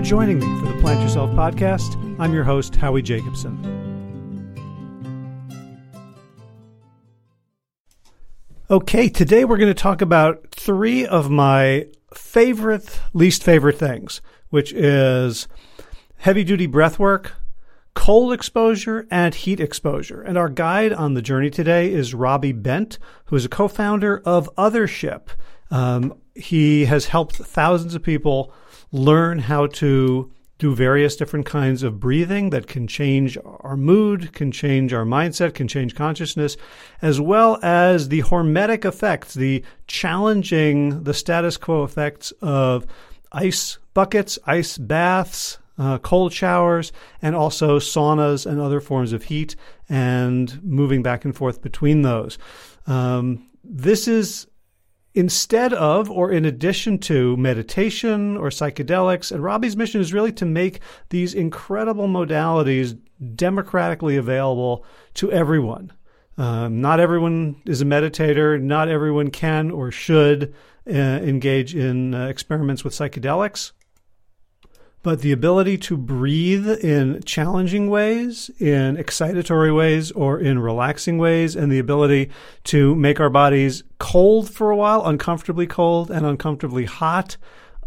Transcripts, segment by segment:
for joining me for the Plant Yourself podcast. I'm your host, Howie Jacobson. Okay, today we're going to talk about three of my favorite, least favorite things, which is heavy duty breath work, cold exposure, and heat exposure. And our guide on the journey today is Robbie Bent, who is a co founder of Othership. Um, he has helped thousands of people learn how to do various different kinds of breathing that can change our mood, can change our mindset, can change consciousness, as well as the hormetic effects, the challenging the status quo effects of ice buckets, ice baths, uh, cold showers, and also saunas and other forms of heat, and moving back and forth between those. Um, this is instead of or in addition to meditation or psychedelics. And Robbie's mission is really to make these incredible modalities democratically available to everyone. Um, not everyone is a meditator. Not everyone can or should uh, engage in uh, experiments with psychedelics. But the ability to breathe in challenging ways, in excitatory ways, or in relaxing ways, and the ability to make our bodies cold for a while, uncomfortably cold and uncomfortably hot,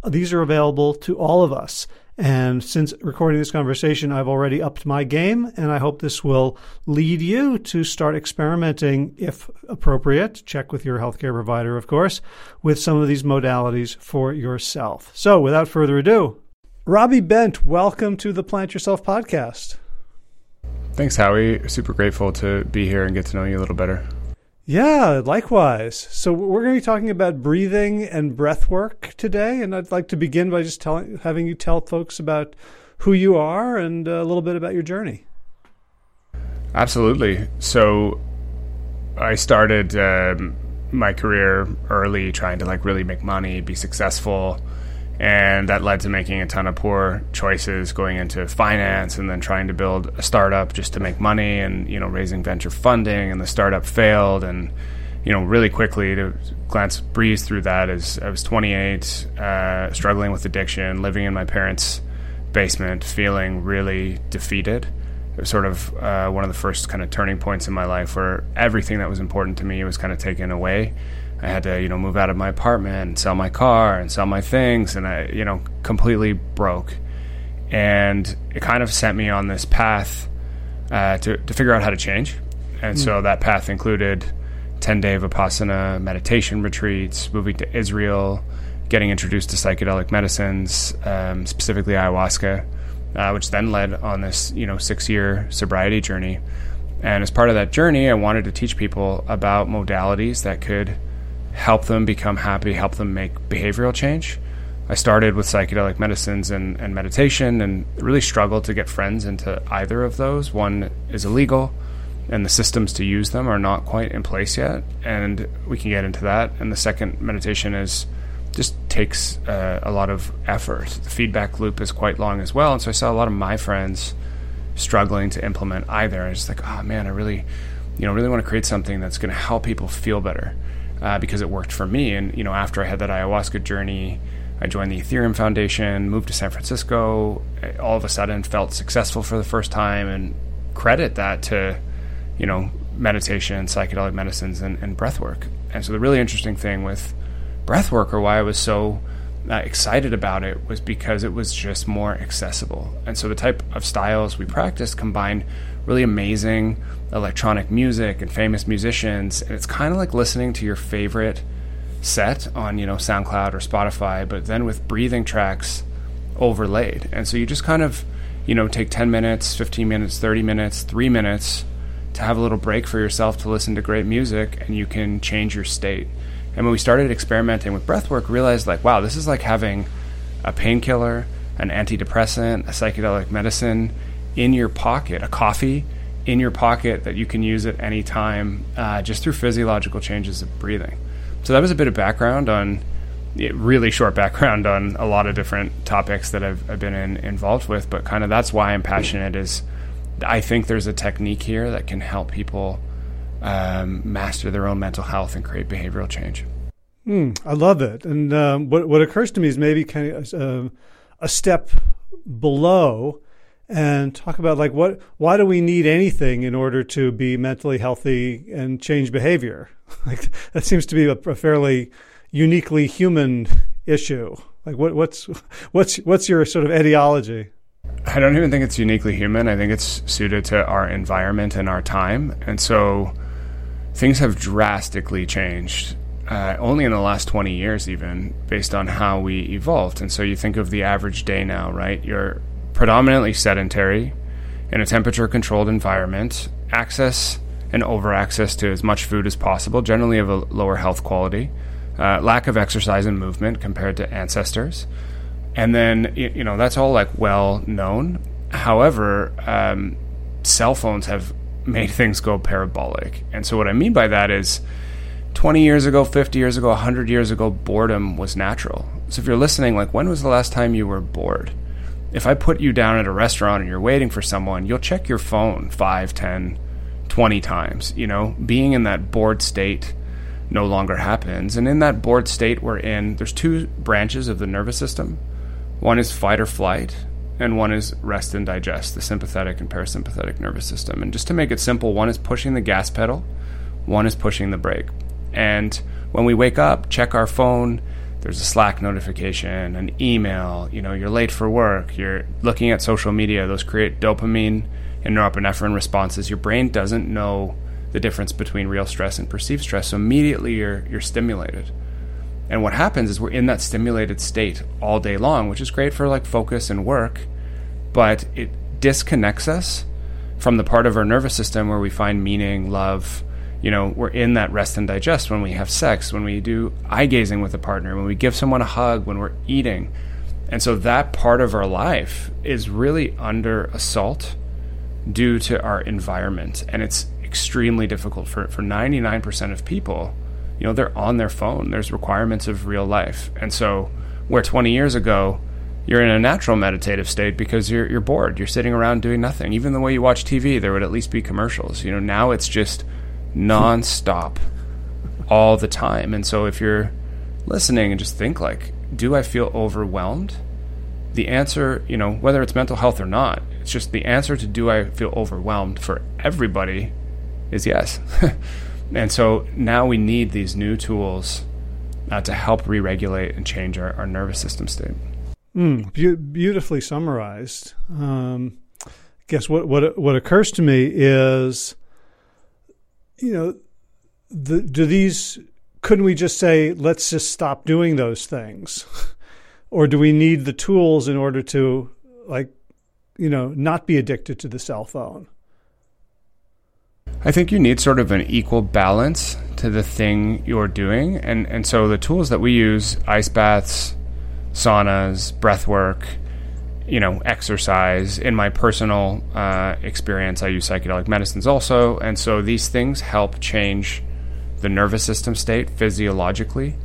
these are available to all of us. And since recording this conversation, I've already upped my game, and I hope this will lead you to start experimenting, if appropriate. Check with your healthcare provider, of course, with some of these modalities for yourself. So, without further ado, Robbie Bent, welcome to the Plant Yourself podcast. Thanks, Howie. Super grateful to be here and get to know you a little better. Yeah, likewise. So we're going to be talking about breathing and breath work today, and I'd like to begin by just telling, having you tell folks about who you are and a little bit about your journey. Absolutely. So I started um, my career early, trying to like really make money, be successful and that led to making a ton of poor choices going into finance and then trying to build a startup just to make money and you know raising venture funding and the startup failed. And you know really quickly to glance breeze through that as I was 28 uh, struggling with addiction living in my parents basement feeling really defeated. It was sort of uh, one of the first kind of turning points in my life where everything that was important to me was kind of taken away I had to, you know, move out of my apartment and sell my car and sell my things, and I, you know, completely broke. And it kind of sent me on this path uh, to to figure out how to change. And mm. so that path included ten day vipassana meditation retreats, moving to Israel, getting introduced to psychedelic medicines, um, specifically ayahuasca, uh, which then led on this, you know, six year sobriety journey. And as part of that journey, I wanted to teach people about modalities that could help them become happy, help them make behavioral change. I started with psychedelic medicines and, and meditation and really struggled to get friends into either of those. One is illegal, and the systems to use them are not quite in place yet, and we can get into that. And the second meditation is just takes uh, a lot of effort. The feedback loop is quite long as well, and so I saw a lot of my friends struggling to implement either. I was like, oh man, I really, you know, really want to create something that's going to help people feel better uh, because it worked for me. And you know, after I had that ayahuasca journey, I joined the Ethereum Foundation, moved to San Francisco. All of a sudden, felt successful for the first time, and credit that to you know meditation, psychedelic medicines, and, and breath work. And so, the really interesting thing with breath work, or why I was so uh, excited about it, was because it was just more accessible. And so, the type of styles we practiced combined really amazing electronic music and famous musicians and it's kind of like listening to your favorite set on you know SoundCloud or Spotify but then with breathing tracks overlaid. And so you just kind of you know take 10 minutes 15 minutes 30 minutes 3 minutes to have a little break for yourself to listen to great music and you can change your state. And when we started experimenting with breathwork realized like wow this is like having a painkiller an antidepressant a psychedelic medicine in your pocket, a coffee in your pocket that you can use at any time uh, just through physiological changes of breathing. So that was a bit of background on, really short background on a lot of different topics that I've, I've been in, involved with, but kind of that's why I'm passionate is I think there's a technique here that can help people um, master their own mental health and create behavioral change. Mm, I love it. And um, what, what occurs to me is maybe kind of uh, a step below and talk about like what why do we need anything in order to be mentally healthy and change behavior like that seems to be a, a fairly uniquely human issue like what what's what's what's your sort of etiology I don't even think it's uniquely human. I think it's suited to our environment and our time. And so things have drastically changed uh, only in the last 20 years, even based on how we evolved. And so you think of the average day now, right? You're predominantly sedentary in a temperature controlled environment, access and over access to as much food as possible, generally of a lower health quality, uh, lack of exercise and movement compared to ancestors. And then, you know, that's all like well known. However, um, cell phones have made things go parabolic. And so, what I mean by that is 20 years ago, 50 years ago, 100 years ago, boredom was natural. So, if you're listening, like, when was the last time you were bored? If I put you down at a restaurant and you're waiting for someone, you'll check your phone 5, 10, 20 times. You know, being in that bored state no longer happens. And in that bored state we're in, there's two branches of the nervous system. One is fight or flight, and one is rest and digest, the sympathetic and parasympathetic nervous system. And just to make it simple, one is pushing the gas pedal, one is pushing the brake. And when we wake up, check our phone, there's a Slack notification, an email, you know, you're late for work, you're looking at social media, those create dopamine and norepinephrine responses. Your brain doesn't know the difference between real stress and perceived stress, so immediately you're you're stimulated. And what happens is we're in that stimulated state all day long, which is great for like focus and work, but it disconnects us from the part of our nervous system where we find meaning, love. You know, we're in that rest and digest when we have sex, when we do eye gazing with a partner, when we give someone a hug, when we're eating. And so that part of our life is really under assault due to our environment. And it's extremely difficult for, for 99% of people you know they're on their phone. There's requirements of real life. And so where 20 years ago you're in a natural meditative state because you're you're bored. You're sitting around doing nothing. Even the way you watch TV there would at least be commercials. You know now it's just non-stop all the time and so if you're listening and just think like do I feel overwhelmed the answer you know whether it's mental health or not it's just the answer to do I feel overwhelmed for everybody is yes And so now we need these new tools uh, to help re regulate and change our, our nervous system state. Mm, be- beautifully summarized. Um, guess what, what, what occurs to me is, you know, the, do these, couldn't we just say, let's just stop doing those things? or do we need the tools in order to, like, you know, not be addicted to the cell phone? I think you need sort of an equal balance to the thing you're doing. And, and so the tools that we use, ice baths, saunas, breath work, you know, exercise. In my personal uh, experience, I use psychedelic medicines also. And so these things help change the nervous system state physiologically,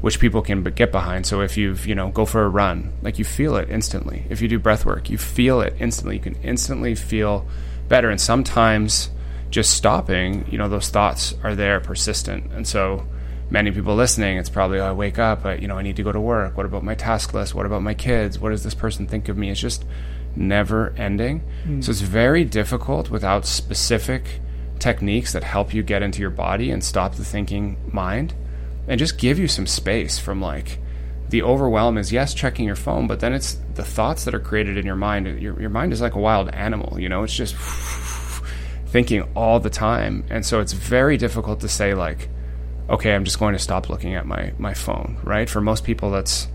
which people can get behind. So if you've, you know, go for a run, like you feel it instantly. If you do breath work, you feel it instantly. You can instantly feel better. And sometimes just stopping, you know, those thoughts are there persistent. And so many people listening, it's probably, oh, I wake up, but, you know, I need to go to work. What about my task list? What about my kids? What does this person think of me? It's just never ending. Mm. So it's very difficult without specific techniques that help you get into your body and stop the thinking mind and just give you some space from like, the overwhelm is yes checking your phone but then it's the thoughts that are created in your mind your, your mind is like a wild animal you know it's just thinking all the time. And so it's very difficult to say, like, okay, I'm just going to stop looking at my, my phone, right? For most people, that's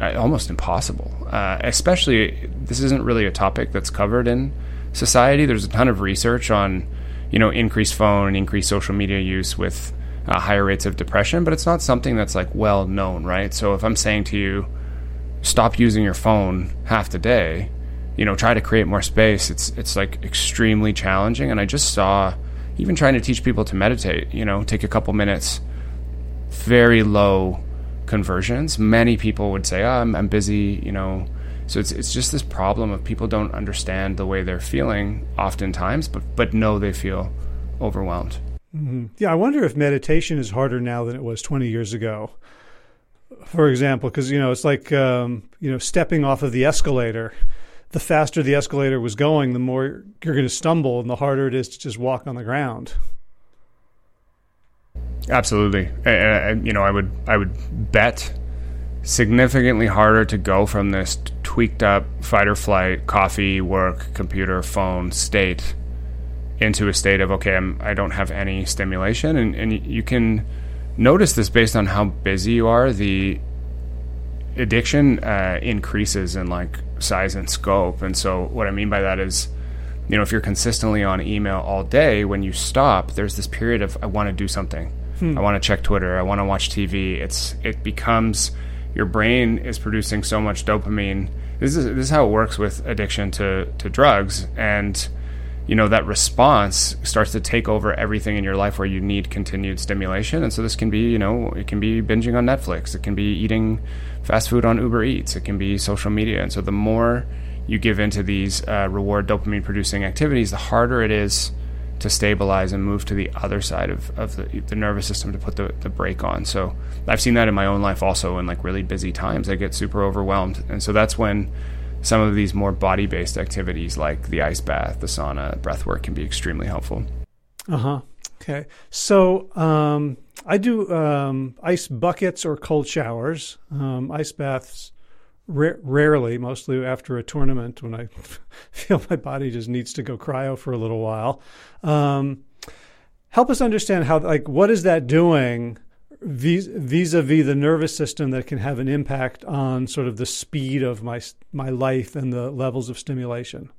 uh, almost impossible. Uh, especially, this isn't really a topic that's covered in society. There's a ton of research on, you know, increased phone and increased social media use with uh, higher rates of depression, but it's not something that's like well known, right? So if I'm saying to you, stop using your phone half the day, you know try to create more space it's it's like extremely challenging and i just saw even trying to teach people to meditate you know take a couple minutes very low conversions many people would say oh, I'm, I'm busy you know so it's it's just this problem of people don't understand the way they're feeling oftentimes but but know they feel overwhelmed mm-hmm. yeah i wonder if meditation is harder now than it was 20 years ago for example, because you know it's like um, you know stepping off of the escalator. The faster the escalator was going, the more you're going to stumble, and the harder it is to just walk on the ground. Absolutely, you know, I would I would bet significantly harder to go from this tweaked up fight or flight, coffee, work, computer, phone state into a state of okay, I'm, I don't have any stimulation, and, and you can notice this based on how busy you are. The addiction uh, increases in like size and scope, and so what I mean by that is, you know, if you're consistently on email all day, when you stop, there's this period of I want to do something. Hmm. I want to check Twitter. I want to watch TV. It's it becomes your brain is producing so much dopamine. This is this is how it works with addiction to to drugs and you know that response starts to take over everything in your life where you need continued stimulation and so this can be you know it can be binging on netflix it can be eating fast food on uber eats it can be social media and so the more you give into these uh, reward dopamine producing activities the harder it is to stabilize and move to the other side of, of the, the nervous system to put the, the brake on so i've seen that in my own life also in like really busy times i get super overwhelmed and so that's when some of these more body based activities like the ice bath, the sauna, breath work can be extremely helpful. Uh huh. Okay. So um, I do um, ice buckets or cold showers, um, ice baths ra- rarely, mostly after a tournament when I feel my body just needs to go cryo for a little while. Um, help us understand how, like, what is that doing vis a vis the nervous system that can have an impact on sort of the speed of my my life and the levels of stimulation?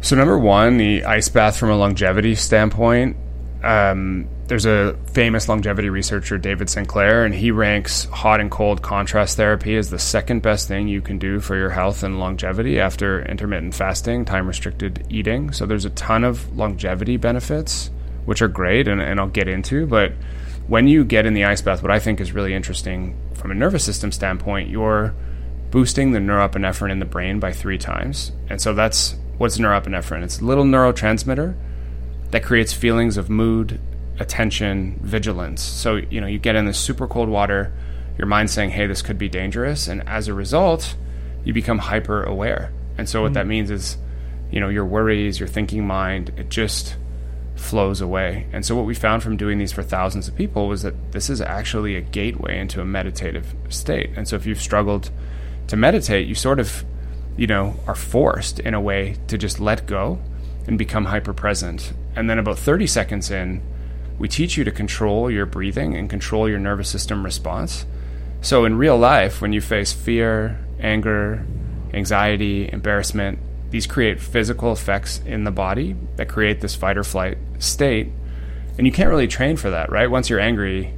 So number one, the ice bath from a longevity standpoint. Um, there's a famous longevity researcher, David Sinclair, and he ranks hot and cold contrast therapy as the second best thing you can do for your health and longevity after intermittent fasting, time restricted eating. So there's a ton of longevity benefits, which are great, and, and I'll get into. But when you get in the ice bath, what I think is really interesting from a nervous system standpoint, you're boosting the norepinephrine in the brain by three times. And so that's what's norepinephrine? It's a little neurotransmitter that creates feelings of mood, attention, vigilance. So, you know, you get in this super cold water, your mind's saying, hey, this could be dangerous. And as a result, you become hyper aware. And so, what mm-hmm. that means is, you know, your worries, your thinking mind, it just flows away. And so, what we found from doing these for thousands of people was that this is actually a gateway into a meditative state. And so, if you've struggled to meditate, you sort of, you know, are forced in a way to just let go and become hyper present. And then, about 30 seconds in, we teach you to control your breathing and control your nervous system response. So, in real life, when you face fear, anger, anxiety, embarrassment, these create physical effects in the body that create this fight or flight state. And you can't really train for that, right? Once you're angry,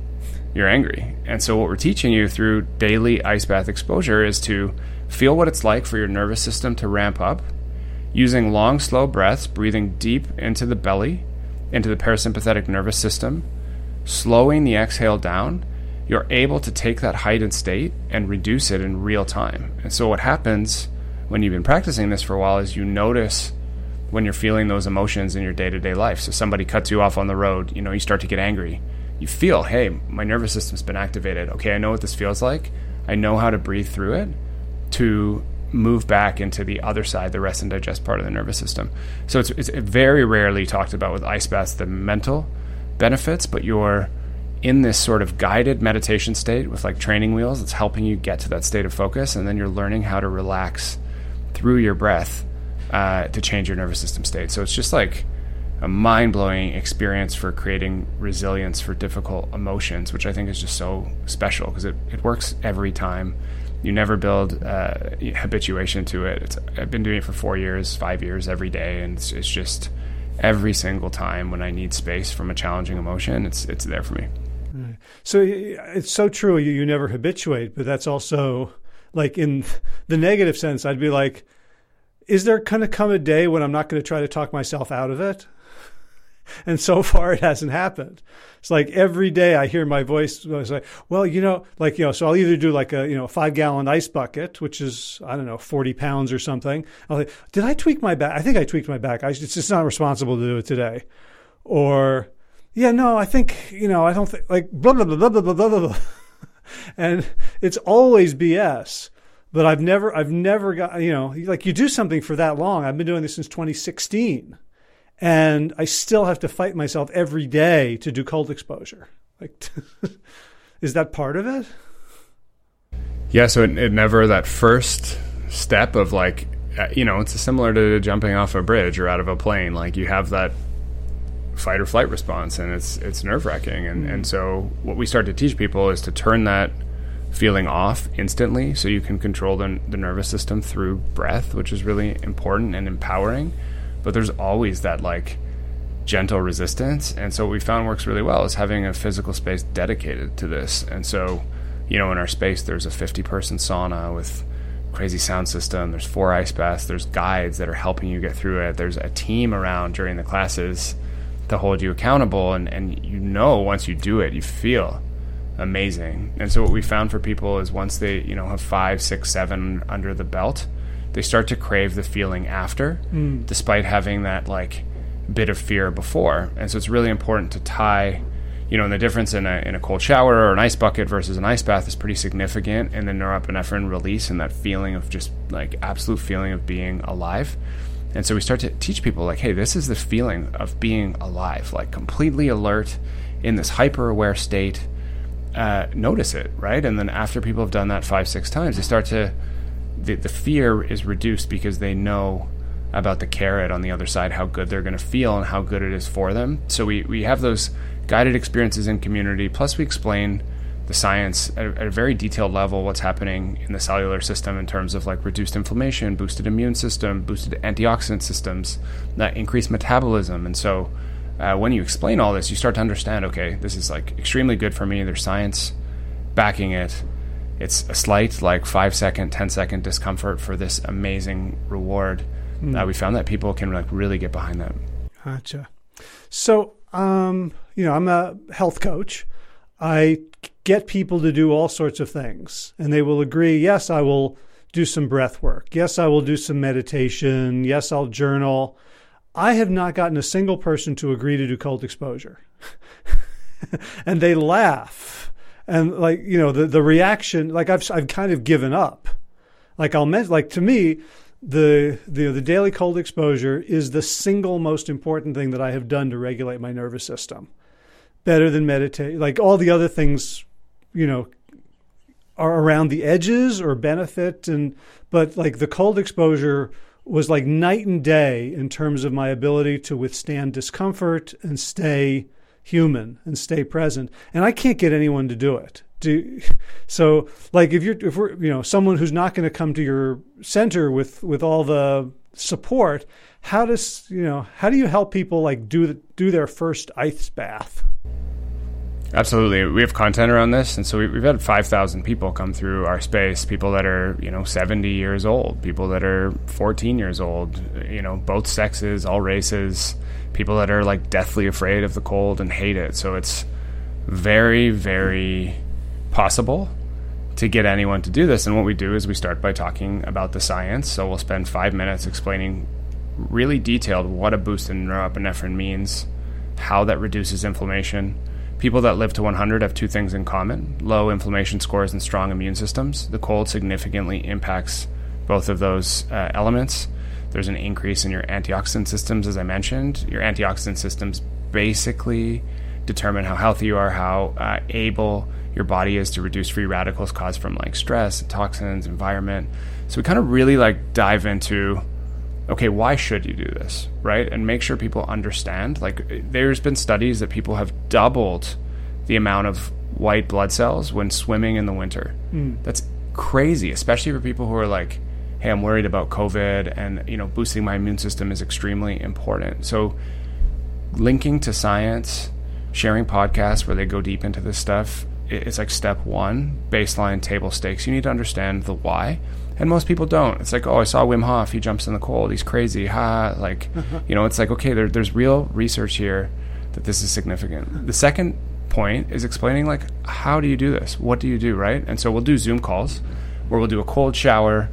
you're angry. And so, what we're teaching you through daily ice bath exposure is to feel what it's like for your nervous system to ramp up using long, slow breaths, breathing deep into the belly, into the parasympathetic nervous system, slowing the exhale down. You're able to take that heightened state and reduce it in real time. And so, what happens when you've been practicing this for a while is you notice when you're feeling those emotions in your day-to-day life. So somebody cuts you off on the road, you know, you start to get angry. You feel, "Hey, my nervous system's been activated. Okay, I know what this feels like. I know how to breathe through it to move back into the other side, the rest and digest part of the nervous system. So it's, it's very rarely talked about with ice baths the mental benefits, but you're in this sort of guided meditation state with like training wheels that's helping you get to that state of focus, and then you're learning how to relax through your breath uh, to change your nervous system state. So it's just like a mind blowing experience for creating resilience for difficult emotions, which I think is just so special because it, it works every time. You never build uh, habituation to it. It's, I've been doing it for four years, five years, every day, and it's, it's just every single time when I need space from a challenging emotion, it's it's there for me. So it's so true. You, you never habituate, but that's also like in the negative sense, I'd be like, is there going to come a day when I'm not going to try to talk myself out of it? And so far, it hasn't happened. It's like every day I hear my voice. I say, well, you know, like, you know, so I'll either do like a, you know, five gallon ice bucket, which is, I don't know, 40 pounds or something. I'll say, did I tweak my back? I think I tweaked my back. I, it's just not responsible to do it today. Or, yeah, no, I think, you know, I don't think, like, blah, blah, blah, blah, blah, blah, blah. and it's always BS. But I've never, I've never got, you know, like you do something for that long. I've been doing this since 2016, and I still have to fight myself every day to do cold exposure. Like, is that part of it? Yeah. So it, it never that first step of like, uh, you know, it's similar to jumping off a bridge or out of a plane. Like you have that fight or flight response, and it's it's nerve wracking. And and so what we start to teach people is to turn that feeling off instantly so you can control the, the nervous system through breath which is really important and empowering but there's always that like gentle resistance. And so what we found works really well is having a physical space dedicated to this. And so you know in our space there's a 50 person sauna with crazy sound system. There's four ice baths. There's guides that are helping you get through it. There's a team around during the classes to hold you accountable. And, and you know once you do it you feel amazing. And so what we found for people is once they, you know, have five, six, seven under the belt, they start to crave the feeling after, mm. despite having that like bit of fear before. And so it's really important to tie, you know, and the difference in a in a cold shower or an ice bucket versus an ice bath is pretty significant in the norepinephrine release and that feeling of just like absolute feeling of being alive. And so we start to teach people like, hey, this is the feeling of being alive, like completely alert in this hyper aware state uh, notice it, right? And then after people have done that five, six times, they start to the, the fear is reduced because they know about the carrot on the other side, how good they're going to feel and how good it is for them. So we, we have those guided experiences in community. Plus, we explain the science at a, at a, very detailed level, what's happening in the cellular system in terms of like reduced inflammation, boosted immune system, boosted antioxidant systems, that increased metabolism. And so uh, when you explain all this, you start to understand okay, this is like extremely good for me. There's science backing it. It's a slight, like five second, ten second discomfort for this amazing reward. Mm. Uh, we found that people can like really get behind that. Gotcha. So, um, you know, I'm a health coach. I get people to do all sorts of things, and they will agree. Yes, I will do some breath work. Yes, I will do some meditation. Yes, I'll journal. I have not gotten a single person to agree to do cold exposure. and they laugh. And like, you know, the, the reaction, like I've, I've kind of given up. Like I'll, mention like to me, the, the, the daily cold exposure is the single most important thing that I have done to regulate my nervous system. Better than meditate, like all the other things, you know, are around the edges or benefit and but like the cold exposure was like night and day in terms of my ability to withstand discomfort and stay human and stay present. And I can't get anyone to do it. Do, so like if you're if we're you know someone who's not going to come to your center with with all the support, how does you know how do you help people like do the, do their first ice bath? Absolutely, we have content around this, and so we, have had five thousand people come through our space. People that are you know seventy years old, people that are fourteen years old, you know both sexes, all races, people that are like deathly afraid of the cold and hate it. So it's very, very possible to get anyone to do this. And what we do is we start by talking about the science. So we'll spend five minutes explaining really detailed what a boost in norepinephrine means, how that reduces inflammation People that live to 100 have two things in common low inflammation scores and strong immune systems. The cold significantly impacts both of those uh, elements. There's an increase in your antioxidant systems, as I mentioned. Your antioxidant systems basically determine how healthy you are, how uh, able your body is to reduce free radicals caused from like stress, toxins, environment. So we kind of really like dive into okay, why should you do this, right? And make sure people understand. Like, there's been studies that people have doubled the amount of white blood cells when swimming in the winter. Mm. That's crazy, especially for people who are like, hey, I'm worried about COVID and, you know, boosting my immune system is extremely important. So, linking to science, sharing podcasts where they go deep into this stuff, it's like step one, baseline table stakes. You need to understand the why and most people don't. It's like, oh, I saw Wim Hof. He jumps in the cold. He's crazy. Ha! Like, you know, it's like, okay, there, there's real research here that this is significant. The second point is explaining like, how do you do this? What do you do, right? And so we'll do Zoom calls where we'll do a cold shower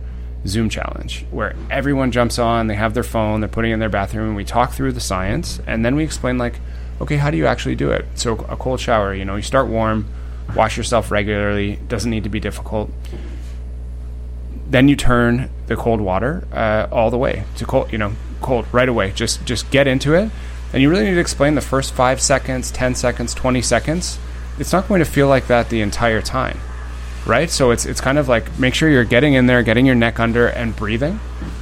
Zoom challenge where everyone jumps on. They have their phone. They're putting in their bathroom, and we talk through the science, and then we explain like, okay, how do you actually do it? So a cold shower, you know, you start warm Wash yourself regularly. Doesn't need to be difficult. Then you turn the cold water uh, all the way to cold. You know, cold right away. Just just get into it, and you really need to explain the first five seconds, ten seconds, twenty seconds. It's not going to feel like that the entire time, right? So it's it's kind of like make sure you're getting in there, getting your neck under, and breathing.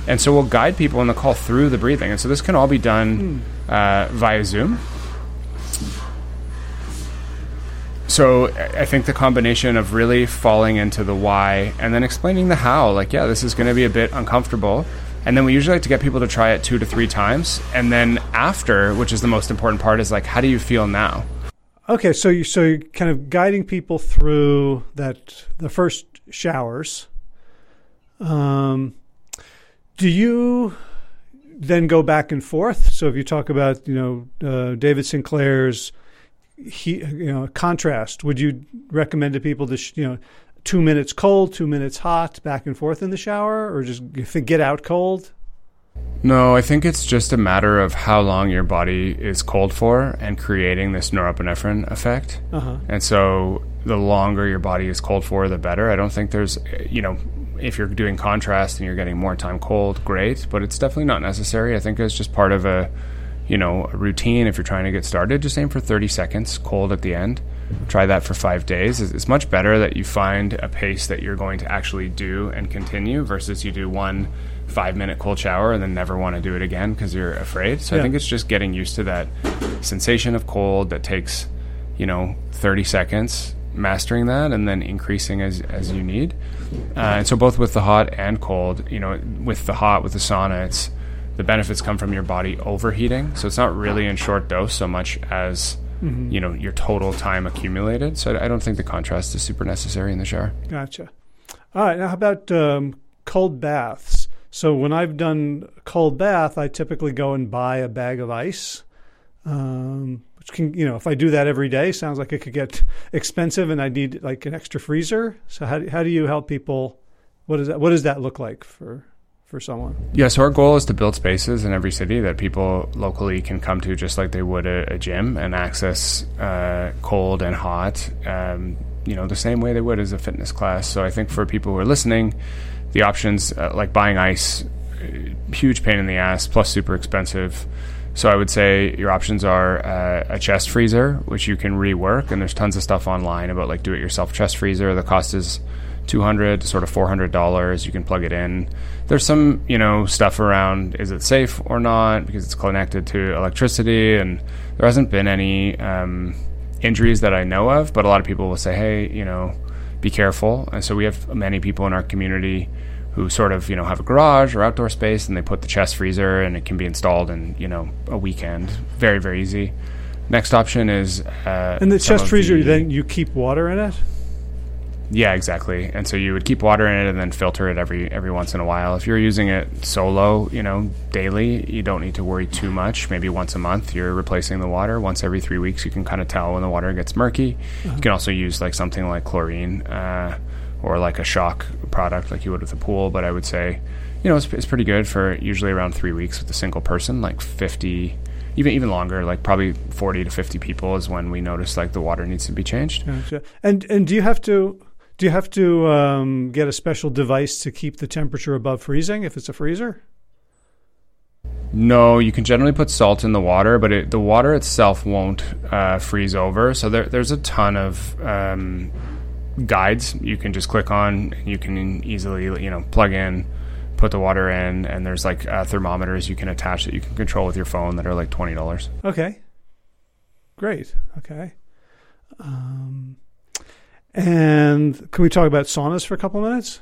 And so we'll guide people in the call through the breathing. And so this can all be done uh, via Zoom. So I think the combination of really falling into the why and then explaining the how, like, yeah, this is going to be a bit uncomfortable. And then we usually like to get people to try it two to three times. And then after, which is the most important part, is like, how do you feel now? Okay, so you so you're kind of guiding people through that the first showers. Um, do you then go back and forth? So if you talk about you know uh, David Sinclair's he you know contrast, would you recommend to people to sh- you know two minutes cold, two minutes hot, back and forth in the shower, or just get out cold? No, I think it's just a matter of how long your body is cold for and creating this norepinephrine effect. Uh-huh. And so the longer your body is cold for, the better. I don't think there's, you know, if you're doing contrast and you're getting more time cold, great, but it's definitely not necessary. I think it's just part of a, you know, a routine. If you're trying to get started, just aim for 30 seconds cold at the end. Try that for five days. It's much better that you find a pace that you're going to actually do and continue versus you do one five minute cold shower and then never want to do it again because you're afraid. So Yeah. I think it's just getting used to that sensation of cold that takes, you know, 30 seconds, mastering that, and then increasing as, as you need. Uh, and so both with the hot and cold, you know, with the hot, with the sauna, it's the benefits come from your body overheating. So it's not really in short dose so much as, you know, your total time accumulated. So I I don't think the contrast is super necessary in the shower. Gotcha. All right. Now, how about um, cold baths? So, when I've done a cold bath, I typically go and buy a bag of ice, um, which can, you know, if I do that every day, sounds like it could get expensive and I need like an extra freezer. So, how, do- how do you help people? What, does that, what does that look like for, for someone? Yeah, so our goal is to build spaces in every city that people locally can come to just like they would a, a gym and access uh, cold and hot, um, you know, the same way they would as a fitness class. So I think for people who are listening, the options uh, like buying ice, uh, huge pain in the ass, plus super expensive. So I would say your options are uh, a chest freezer, which you can rework, and there's tons of stuff online about like do-it-yourself chest freezer. The cost is 200 to sort of 400 dollars you can plug it in there's some you know stuff around is it safe or not because it's connected to electricity and there hasn't been any um, injuries that i know of but a lot of people will say hey you know be careful. And so we have many people in our community who sort of you know have a garage or outdoor space and they put the chest freezer and it can be installed in you know a weekend. Very very easy. Next option is uh, And the chest freezer, the- then you keep water in it? Yeah, exactly. And so you would keep water in it and then filter it every every once in a while. If you're using it solo, you know, daily, you don't need to worry too much. Maybe once a month you're replacing the water. Once every three weeks, you can kind of tell when the water gets murky. You can also use like something like chlorine uh, or like a shock product, like you would with a pool. But I would say, you know, it's, it's pretty good for usually around three weeks with a single person, like fifty. Even, even longer, like probably forty to fifty people, is when we notice like the water needs to be changed. Gotcha. And and do you have to do you have to um, get a special device to keep the temperature above freezing if it's a freezer? No, you can generally put salt in the water, but it, the water itself won't uh, freeze over. So there, there's a ton of um, guides you can just click on. You can easily, you know, plug in, put the water in, and there's like uh, thermometers you can attach that you can control with your phone that are like twenty dollars. Okay. Great. Okay. Um, and can we talk about saunas for a couple of minutes?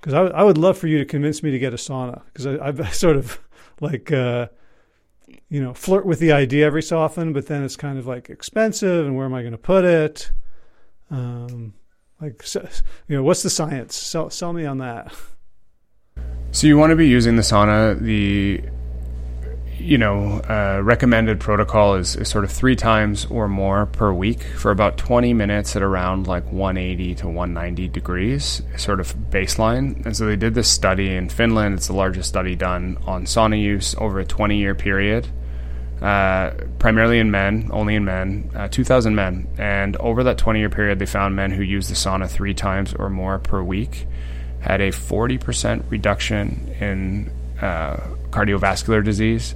Because I, I would love for you to convince me to get a sauna because I've sort of like, uh, you know, flirt with the idea every so often, but then it's kind of like expensive and where am I going to put it? Um, like, you know, what's the science? Sell, sell me on that. So you want to be using the sauna. The you know uh, recommended protocol is, is sort of three times or more per week for about 20 minutes at around like 180 to 190 degrees, sort of baseline. And so they did this study in Finland. It's the largest study done on sauna use over a 20 year period. uh, primarily in men, only in men, uh, 2,000 men. And over that 20 year period, they found men who used the sauna three times or more per week had a 40% reduction in uh, cardiovascular disease,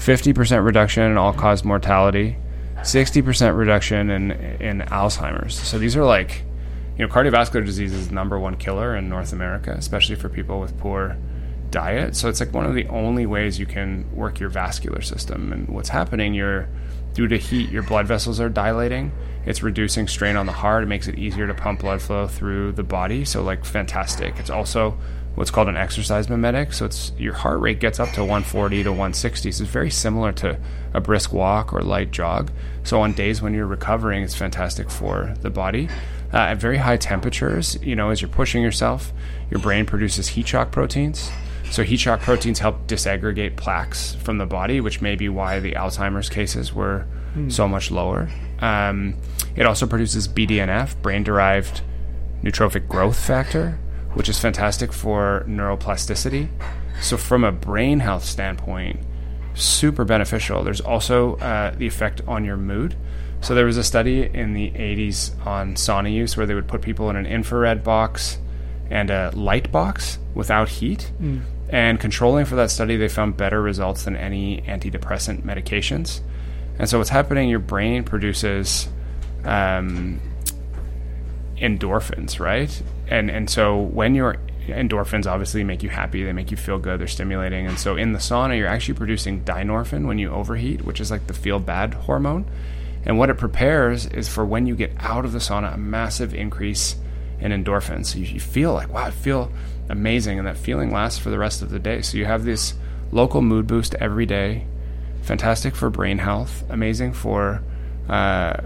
50% reduction in all cause mortality, 60% reduction in, in Alzheimer's. So these are like, you know, cardiovascular disease is number one killer in North America, especially for people with poor diet. So it's like one of the only ways you can work your vascular system. And what's happening, you're due to heat, your blood vessels are dilating. It's reducing strain on the heart. It makes it easier to pump blood flow through the body. So like fantastic. It's also what's called an exercise mimetic. So it's your heart rate gets up to 140 to 160. So it's very similar to a brisk walk or light jog. So on days when you're recovering, it's fantastic for the body. Uh, at very high temperatures, you know, as you're pushing yourself, your brain produces heat shock proteins. So heat shock proteins help disaggregate plaques from the body, which may be why the Alzheimer's cases were mm. so much lower. Um, it also produces BDNF, brain-derived neurotrophic growth factor, which is fantastic for neuroplasticity. So from a brain health standpoint, super beneficial. There's also uh, the effect on your mood. So there was a study in the 80s on sauna use where they would put people in an infrared box and a light box without heat. Mm. And controlling for that study, they found better results than any antidepressant medications. And so, what's happening? Your brain produces um, endorphins, right? And and so when your endorphins obviously make you happy, they make you feel good, they're stimulating. And so in the sauna, you're actually producing dynorphin when you overheat, which is like the feel bad hormone. And what it prepares is for when you get out of the sauna, a massive increase in endorphins. So you, you feel like, wow, I feel amazing, and that feeling lasts for the rest of the day. So you have this local mood boost every day, fantastic for brain health, amazing for uh,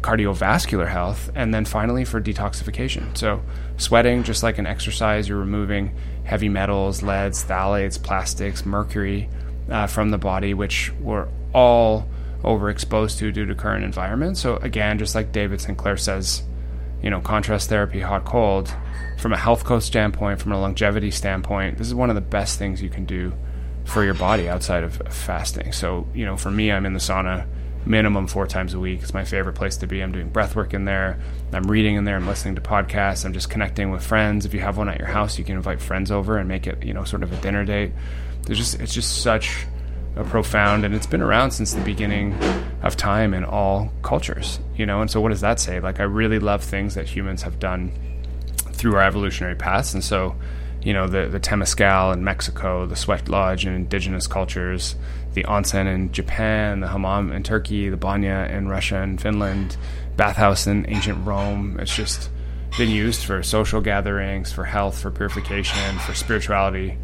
cardiovascular health, and then finally for detoxification. So sweating, just like an exercise, you're removing heavy metals, leads, phthalates, plastics, mercury uh, from the body, which we're all overexposed to due to current environment. So again, just like David Sinclair says, you know, contrast therapy, hot cold, from a health coach standpoint, from a longevity standpoint, this is one of the best things you can do for your body outside of fasting. So, you know, for me, I'm in the sauna minimum four times a week. It's my favorite place to be. I'm doing breath work in there. I'm reading in there. I'm listening to podcasts. I'm just connecting with friends. If you have one at your house, you can invite friends over and make it, you know, sort of a dinner date. There's just, it's just such a profound, and it's been around since the beginning of time in all cultures, you know. And so, what does that say? Like, I really love things that humans have done through our evolutionary paths, and so, you know, the the temazcal in Mexico, the sweat lodge in indigenous cultures, the onsen in Japan, the hammam in Turkey, the banya in Russia and Finland, bathhouse in ancient Rome. It's just been used for social gatherings, for health, for purification, for spirituality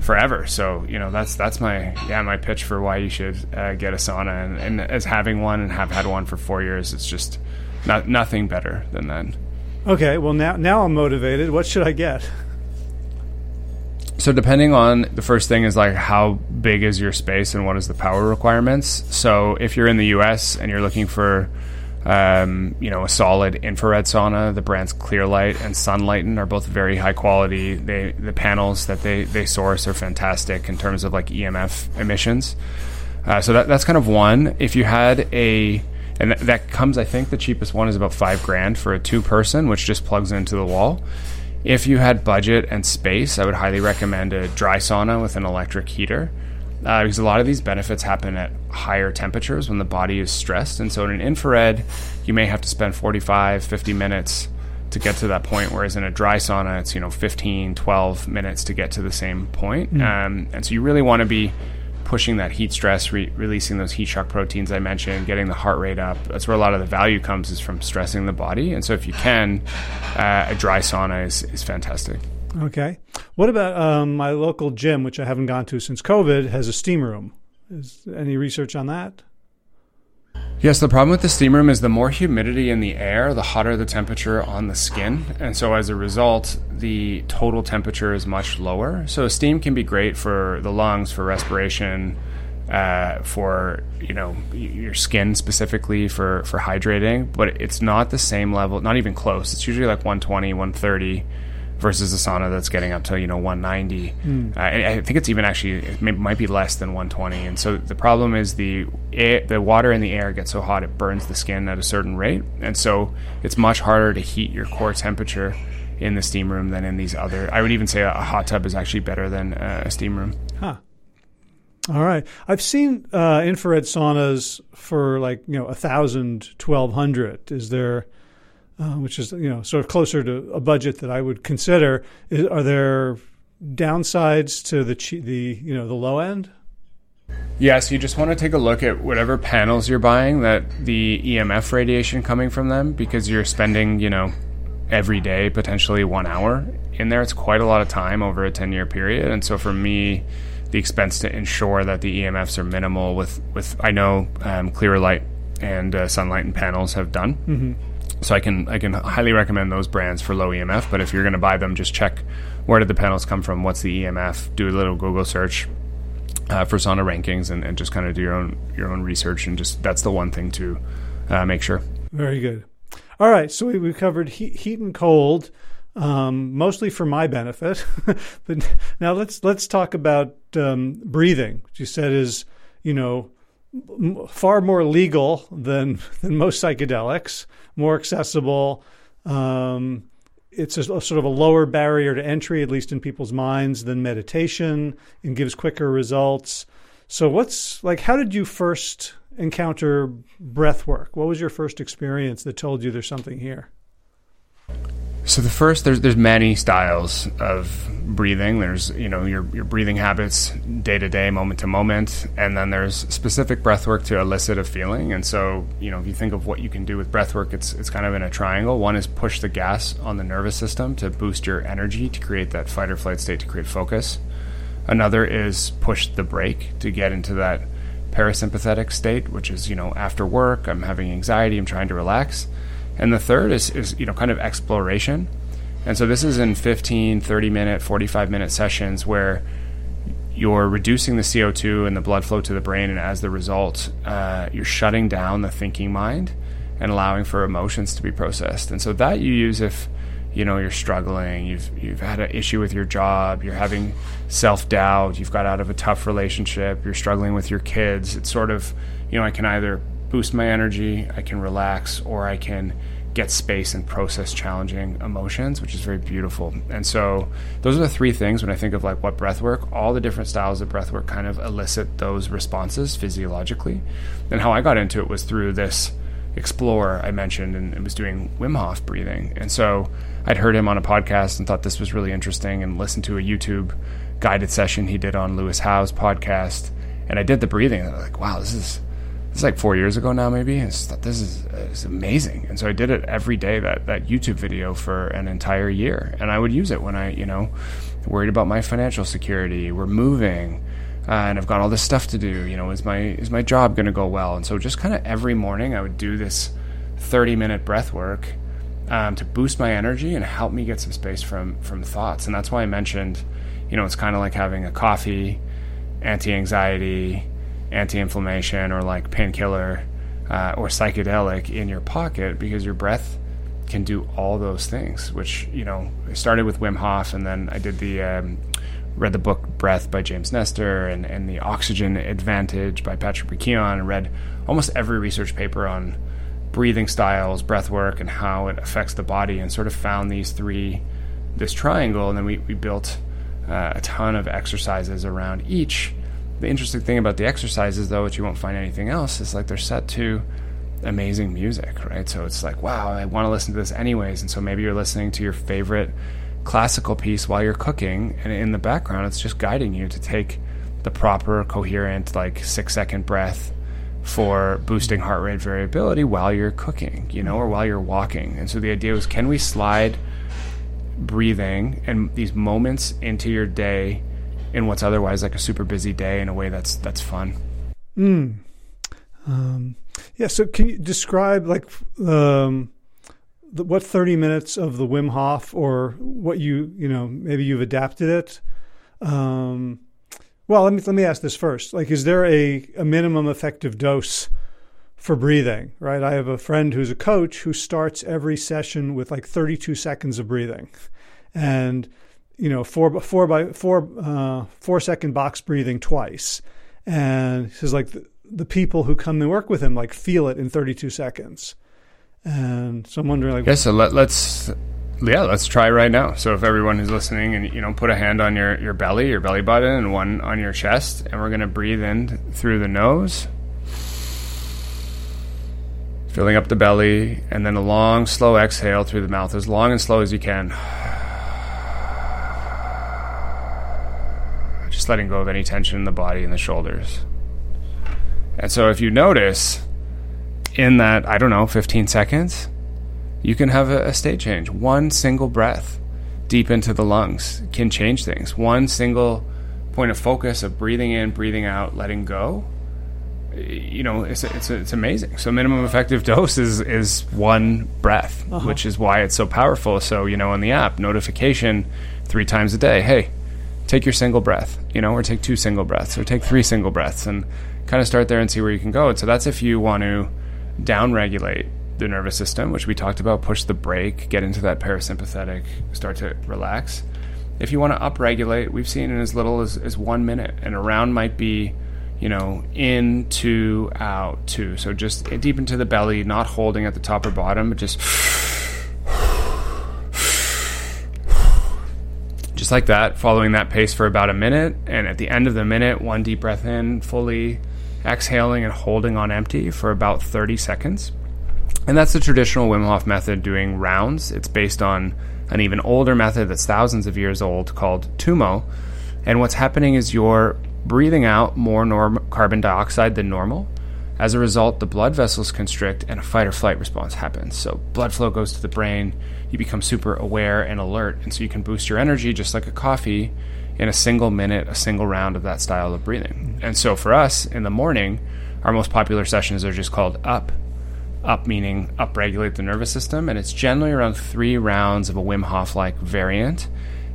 forever. So you know that's that's my yeah my pitch for why you should uh, get a sauna and, and, as having one and have had one for four years, it's just not nothing better than that. Okay, well now now I'm motivated. What should I get? So depending on the first thing is like how big is your space and what is the power requirements. So if you're in the U.S. and you're looking for um, you know, a solid infrared sauna. The brands Clearlight and Sunlighten are both very high quality. They the panels that they they source are fantastic in terms of like EMF emissions. Uh, so that that's kind of one. If you had a and that, that comes, I think the cheapest one is about five grand for a two person, which just plugs into the wall. If you had budget and space, I would highly recommend a dry sauna with an electric heater uh, because a lot of these benefits happen at higher temperatures when the body is stressed. And so in an infrared, you may have to spend 45, 50 minutes to get to that point, whereas in a dry sauna, it's, you know, 15, 12 minutes to get to the same point. Mm. Um, and so you really want to be pushing that heat stress, re- releasing those heat shock proteins I mentioned, getting the heart rate up. That's where a lot of the value comes is from stressing the body. And so if you can, uh, a dry sauna is, is fantastic. Okay. What about um, my local gym, which I haven't gone to since COVID, has a steam room? Is any research on that? Yes, the problem with the steam room is the more humidity in the air, the hotter the temperature on the skin. And so as a result, the total temperature is much lower. So steam can be great for the lungs, for respiration, uh, for you know your skin specifically for for hydrating, but it's not the same level, not even close. It's usually like 120, 130 versus a sauna that's getting up to you know 190. Mm. Uh, I think it's even actually it may, might be less than 120. And so the problem is the air, the water in the air gets so hot it burns the skin at a certain rate, and so it's much harder to heat your core temperature in the steam room than in these other. I would even say a, hot tub is actually better than uh, a steam room. Huh. All right. I've seen uh, infrared saunas for like, you know, a thousand, twelve hundred. Is there, uh, which is, you know, sort of closer to a budget that I would consider. Is, are there downsides to the, the, you know, the low end? Yeah, so you just want to take a look at whatever panels you're buying that the EMF radiation coming from them because you're spending, you know, every day potentially one hour in there. It's quite a lot of time over a 10 year period. And so for me, the expense to ensure that the EMFs are minimal with, with I know um, Clearlight and uh, Sunlighten panels have done. Mm-hmm. So I can I can highly recommend those brands for low EMF. But if you're going to buy them, just check where did the panels come from, what's the EMF, do a little Google search uh, for sauna rankings, and, and just kind of do your own your own research. And just that's the one thing to uh, make sure. Very good. All right, so we, we covered heat, heat and cold um, mostly for my benefit. but now let's let's talk about um, breathing, which you said is you know far more legal than than most psychedelics, more accessible. Um, it's a, a, sort of a lower barrier to entry, at least in people's minds, than meditation, and gives quicker results. So, what's like? How did you first encounter breath work? What was your first experience that told you there's something here? So the first, there's there's many styles of breathing. There's you know your your breathing habits day to day, moment to moment, and then there's specific breath work to elicit a feeling. And so you know if you think of what you can do with breath work, it's it's kind of in a triangle. One is push the gas on the nervous system to boost your energy to create that fight or flight state to create focus. Another is push the brake to get into that parasympathetic state, which is you know after work, I'm having anxiety, I'm trying to relax and the third is, is you know kind of exploration. And so this is in 15, 30 minute, 45 minute sessions where you're reducing the CO2 and the blood flow to the brain, and as the result, uh, you're shutting down the thinking mind and allowing for emotions to be processed. And so that you use if you know you're struggling, you've you've had an issue with your job, you're having self doubt, you've got out of a tough relationship, you're struggling with your kids. It's sort of you know I can either boost my energy, I can relax, or I can get space and process challenging emotions, which is very beautiful. And so those are the three things when I think of like what breath work, all the different styles of breath work kind of elicit those responses physiologically. And how I got into it was through this explorer I mentioned and it was doing Wim Hof breathing. And so I'd heard him on a podcast and thought this was really interesting and listened to a YouTube guided session he did on Lewis Howes podcast. And I did the breathing and I was like, wow, this is it's like four years ago now, maybe. I thought this is, is amazing, and so I did it every day that that YouTube video for an entire year, and I would use it when I, you know, worried about my financial security. We're moving, uh, and I've got all this stuff to do. You know, is my is my job going to go well? And so just kind of every morning, I would do this thirty minute breath work um, to boost my energy and help me get some space from from thoughts. And that's why I mentioned, you know, it's kind of like having a coffee, anti anxiety anti-inflammation or like painkiller uh, or psychedelic in your pocket because your breath can do all those things. Which you know, I started with Wim Hof, and then I did the um, read the book Breath by James Nestor and, and the Oxygen Advantage by Patrick McKeown, and read almost every research paper on breathing styles, breath work, and how it affects the body, and sort of found these three, this triangle, and then we, we built uh, a ton of exercises around each the interesting thing about the exercises, though, which you won't find anything else, is like they're set to amazing music, right? So it's like, wow, I want to listen to this anyways. And so maybe you're listening to your favorite classical piece while you're cooking, and in the background, it's just guiding you to take the proper, coherent, like six second breath for boosting heart rate variability while you're cooking, you know, or while you're walking. And so the idea was can we slide breathing and these moments into your day in what's otherwise like a super busy day in a way that's that's fun. Mm. Um, yeah. So can you describe like um, the, what thirty minutes of the Wim Hof or what you you know maybe you've adapted it. Um, well, let me let me ask this first. Like, is there a, a minimum effective dose for breathing? Right. I have a friend who's a coach who starts every session with like thirty two seconds of breathing and you know four four by four uh, four second box breathing twice, and he says like the, the people who come and work with him like feel it in 32 seconds, and so I'm wondering like yeah. So let, let's yeah, let's try right now. So if everyone who's listening and you know put a hand on your your belly, your belly button, and one on your chest, and we're gonna breathe in through the nose filling up the belly, and then a long, slow exhale through the mouth, as long and slow as you can. Just letting go of any tension in the body and the shoulders. And so, if you notice in that, I don't know, 15 seconds, you can have a, a state change. One single breath deep into the lungs can change things. One single point of focus of breathing in, breathing out, letting go you know, it's it's it's amazing. So minimum effective dose is is one breath, uh-huh. which is why it's so powerful. So you know, in the app, notification three times a day. Hey, take your single breath, you know, or take two single breaths, or take three single breaths, and kind of start there and see where you can go. And so that's if you want to downregulate the nervous system, which we talked about, push the brake, get into that parasympathetic, start to relax. If you want to upregulate, we've seen in as little as, as one minute, and a round might be you know, in, to, out, to. So just deep into the belly, not holding at the top or bottom, but just just like that, following that pace for about a minute. And at the end of the minute, one deep breath in, fully exhaling and holding on empty for about 30 seconds. And that's the traditional Wim Hof method doing rounds. It's based on an even older method that's thousands of years old called Tummo. And what's happening is you're breathing out more norm- carbon dioxide than normal. As a result, the blood vessels constrict and a fight or flight response happens. So, blood flow goes to the brain, you become super aware and alert, and so you can boost your energy just like a coffee in a single minute, a single round of that style of breathing. And so, for us in the morning, our most popular sessions are just called up. Up meaning upregulate the nervous system, and it's generally around three rounds of a Wim Hof like variant.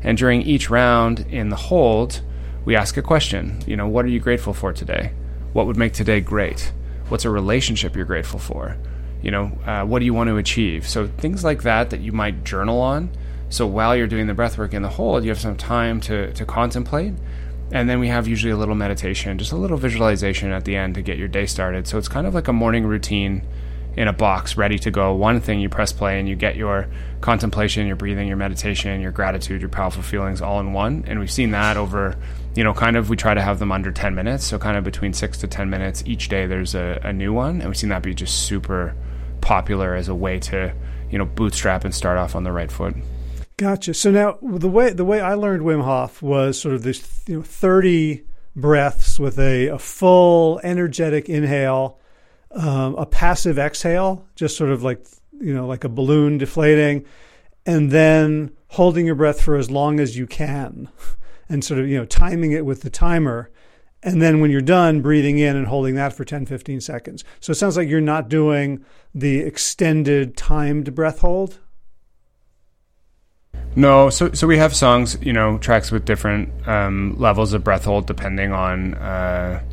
And during each round in the hold, we ask a question. You know, what are you grateful for today? What would make today great? What's a relationship you're grateful for? You know, uh, what do you want to achieve? So things like that that you might journal on. So while you're doing the breath work in the hold, you have some time to, to contemplate. And then we have usually a little meditation, just a little visualization at the end to get your day started. So it's kind of like a morning routine in a box ready to go. One thing you press play and you get your contemplation, your breathing, your meditation, your gratitude, your powerful feelings all in one. And we've seen that over you know, kind of we try to have them under 10 minutes. So, kind of between six to 10 minutes each day, there's a, a new one. And we've seen that be just super popular as a way to, you know, bootstrap and start off on the right foot. Gotcha. So now the way the way I learned Wim Hof was sort of this you know 30 breaths with a, a full energetic inhale, um, a passive exhale, just sort of like you know like a balloon deflating, and then holding your breath for as long as you can and sort of you know timing it with the timer. And then when you're done breathing in and holding that for 10 15 seconds. So it sounds like you're not doing the extended timed breath hold? No. So so we have songs you know tracks with different um, levels of breath hold depending on uh,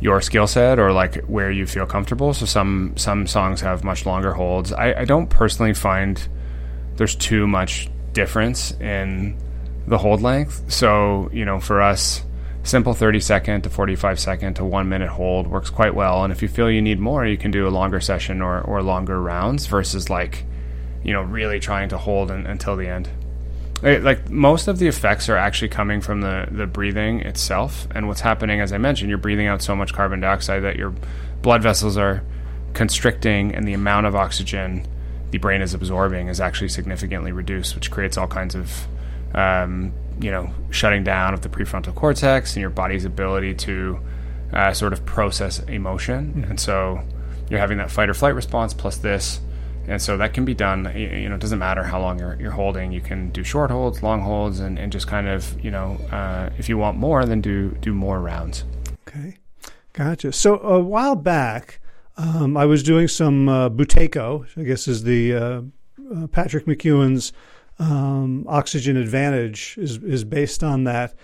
your skill set or like where you feel comfortable. So some some songs have much longer holds. I, I don't personally find there's too much difference in the hold length. So, you know, for us, simple 30 second to 45 second to one minute hold works quite well. And if you feel you need more, you can do a longer session or, or longer rounds versus like, you know, really trying to hold in, until the end. Like most of the effects are actually coming from the, the breathing itself. And what's happening, as I mentioned, you're breathing out so much carbon dioxide that your blood vessels are constricting and the amount of oxygen the brain is absorbing is actually significantly reduced, which creates all kinds of um, you know, shutting down of the prefrontal cortex and your body's ability to uh, sort of process emotion. Mm-hmm. And so you're having that fight or flight response plus this. And so that can be done. You know, it doesn't matter how long you're, you're holding. You can do short holds, long holds, and, and just kind of, you know, uh, if you want more, then do do more rounds. Okay, gotcha. So a while back, um, I was doing some uh, Buteyko, I guess is the uh, uh Patrick McKeown's um, oxygen advantage is is based on that.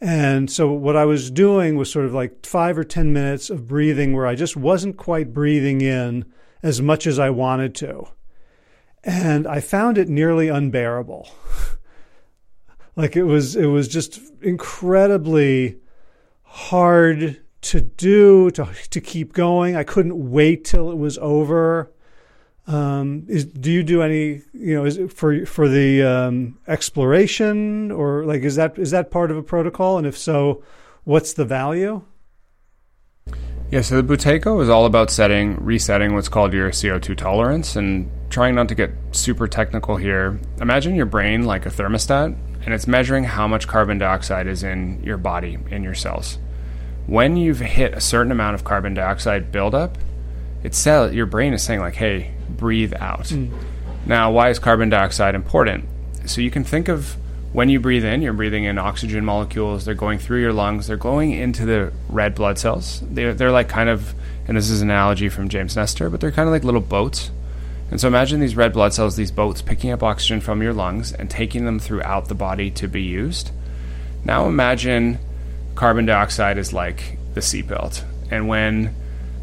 And so what I was doing was sort of like five or ten minutes of breathing where I just wasn't quite breathing in as much as I wanted to, and I found it nearly unbearable. Like it was it was just incredibly hard to do to to keep going. I couldn't wait till it was over. Um, is do you do any you know is for for the um, exploration or like is that is that part of a protocol? And if so what's the value? Yeah so the Buteyko is all about setting resetting what's called your CO2 tolerance and trying not to get super technical here. Imagine your brain like a thermostat and it's measuring how much carbon dioxide is in your body in your cells. When you've hit a certain amount of carbon dioxide buildup it's your brain is saying like hey breathe out. Mm. Now, why is carbon dioxide important? So you can think of when you breathe in, you're breathing in oxygen molecules. They're going through your lungs. They're going into the red blood cells. They're, they're like kind of, and this is an analogy from James Nestor, but they're kind of like little boats. And so imagine these red blood cells, these boats, picking up oxygen from your lungs and taking them throughout the body to be used. Now imagine carbon dioxide is like the seatbelt. And when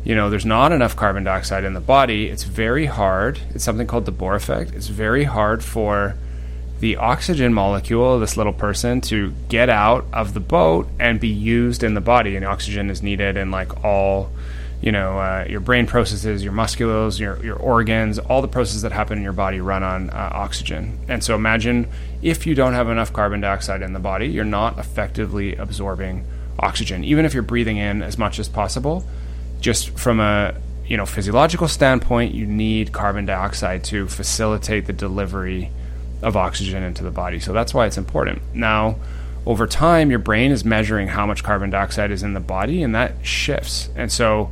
you know, there's not enough carbon dioxide in the body, it's very hard. It's something called the Bohr effect. It's very hard for the oxygen molecule, this little person, to get out of the boat and be used in the body. And oxygen is needed in like all, you know, uh, your brain processes, your musculars, your, your organs, all the processes that happen in your body run on uh, oxygen. And so imagine if you don't have enough carbon dioxide in the body, you're not effectively absorbing oxygen. Even if you're breathing in as much as possible, just from a you know physiological standpoint, you need carbon dioxide to facilitate the delivery of oxygen into the body. So that's why it's important. Now, over time, your brain is measuring how much carbon dioxide is in the body, and that shifts. And so,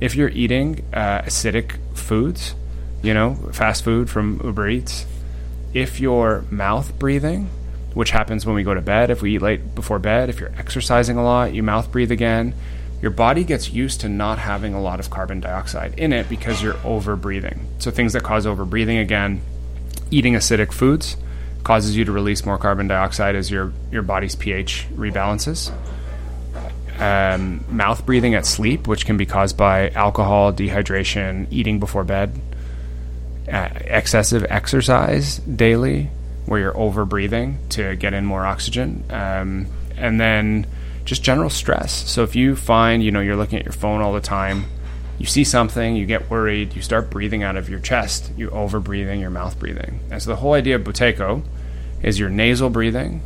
if you're eating uh, acidic foods, you know, fast food from Uber Eats, if you're mouth breathing, which happens when we go to bed, if we eat late before bed, if you're exercising a lot, you mouth breathe again your body gets used to not having a lot of carbon dioxide in it because you're over breathing. So, things that cause over breathing again, eating acidic foods causes you to release more carbon dioxide as your, your body's pH rebalances. Um, mouth breathing at sleep, which can be caused by alcohol, dehydration, eating before bed, uh, excessive exercise daily, where you're over breathing to get in more oxygen. Um, and then just general stress. So if you find, you know, you're looking at your phone all the time, you see something, you get worried, you start breathing out of your chest, you over breathing, your mouth breathing. And so the whole idea of Buteyko is your nasal breathing.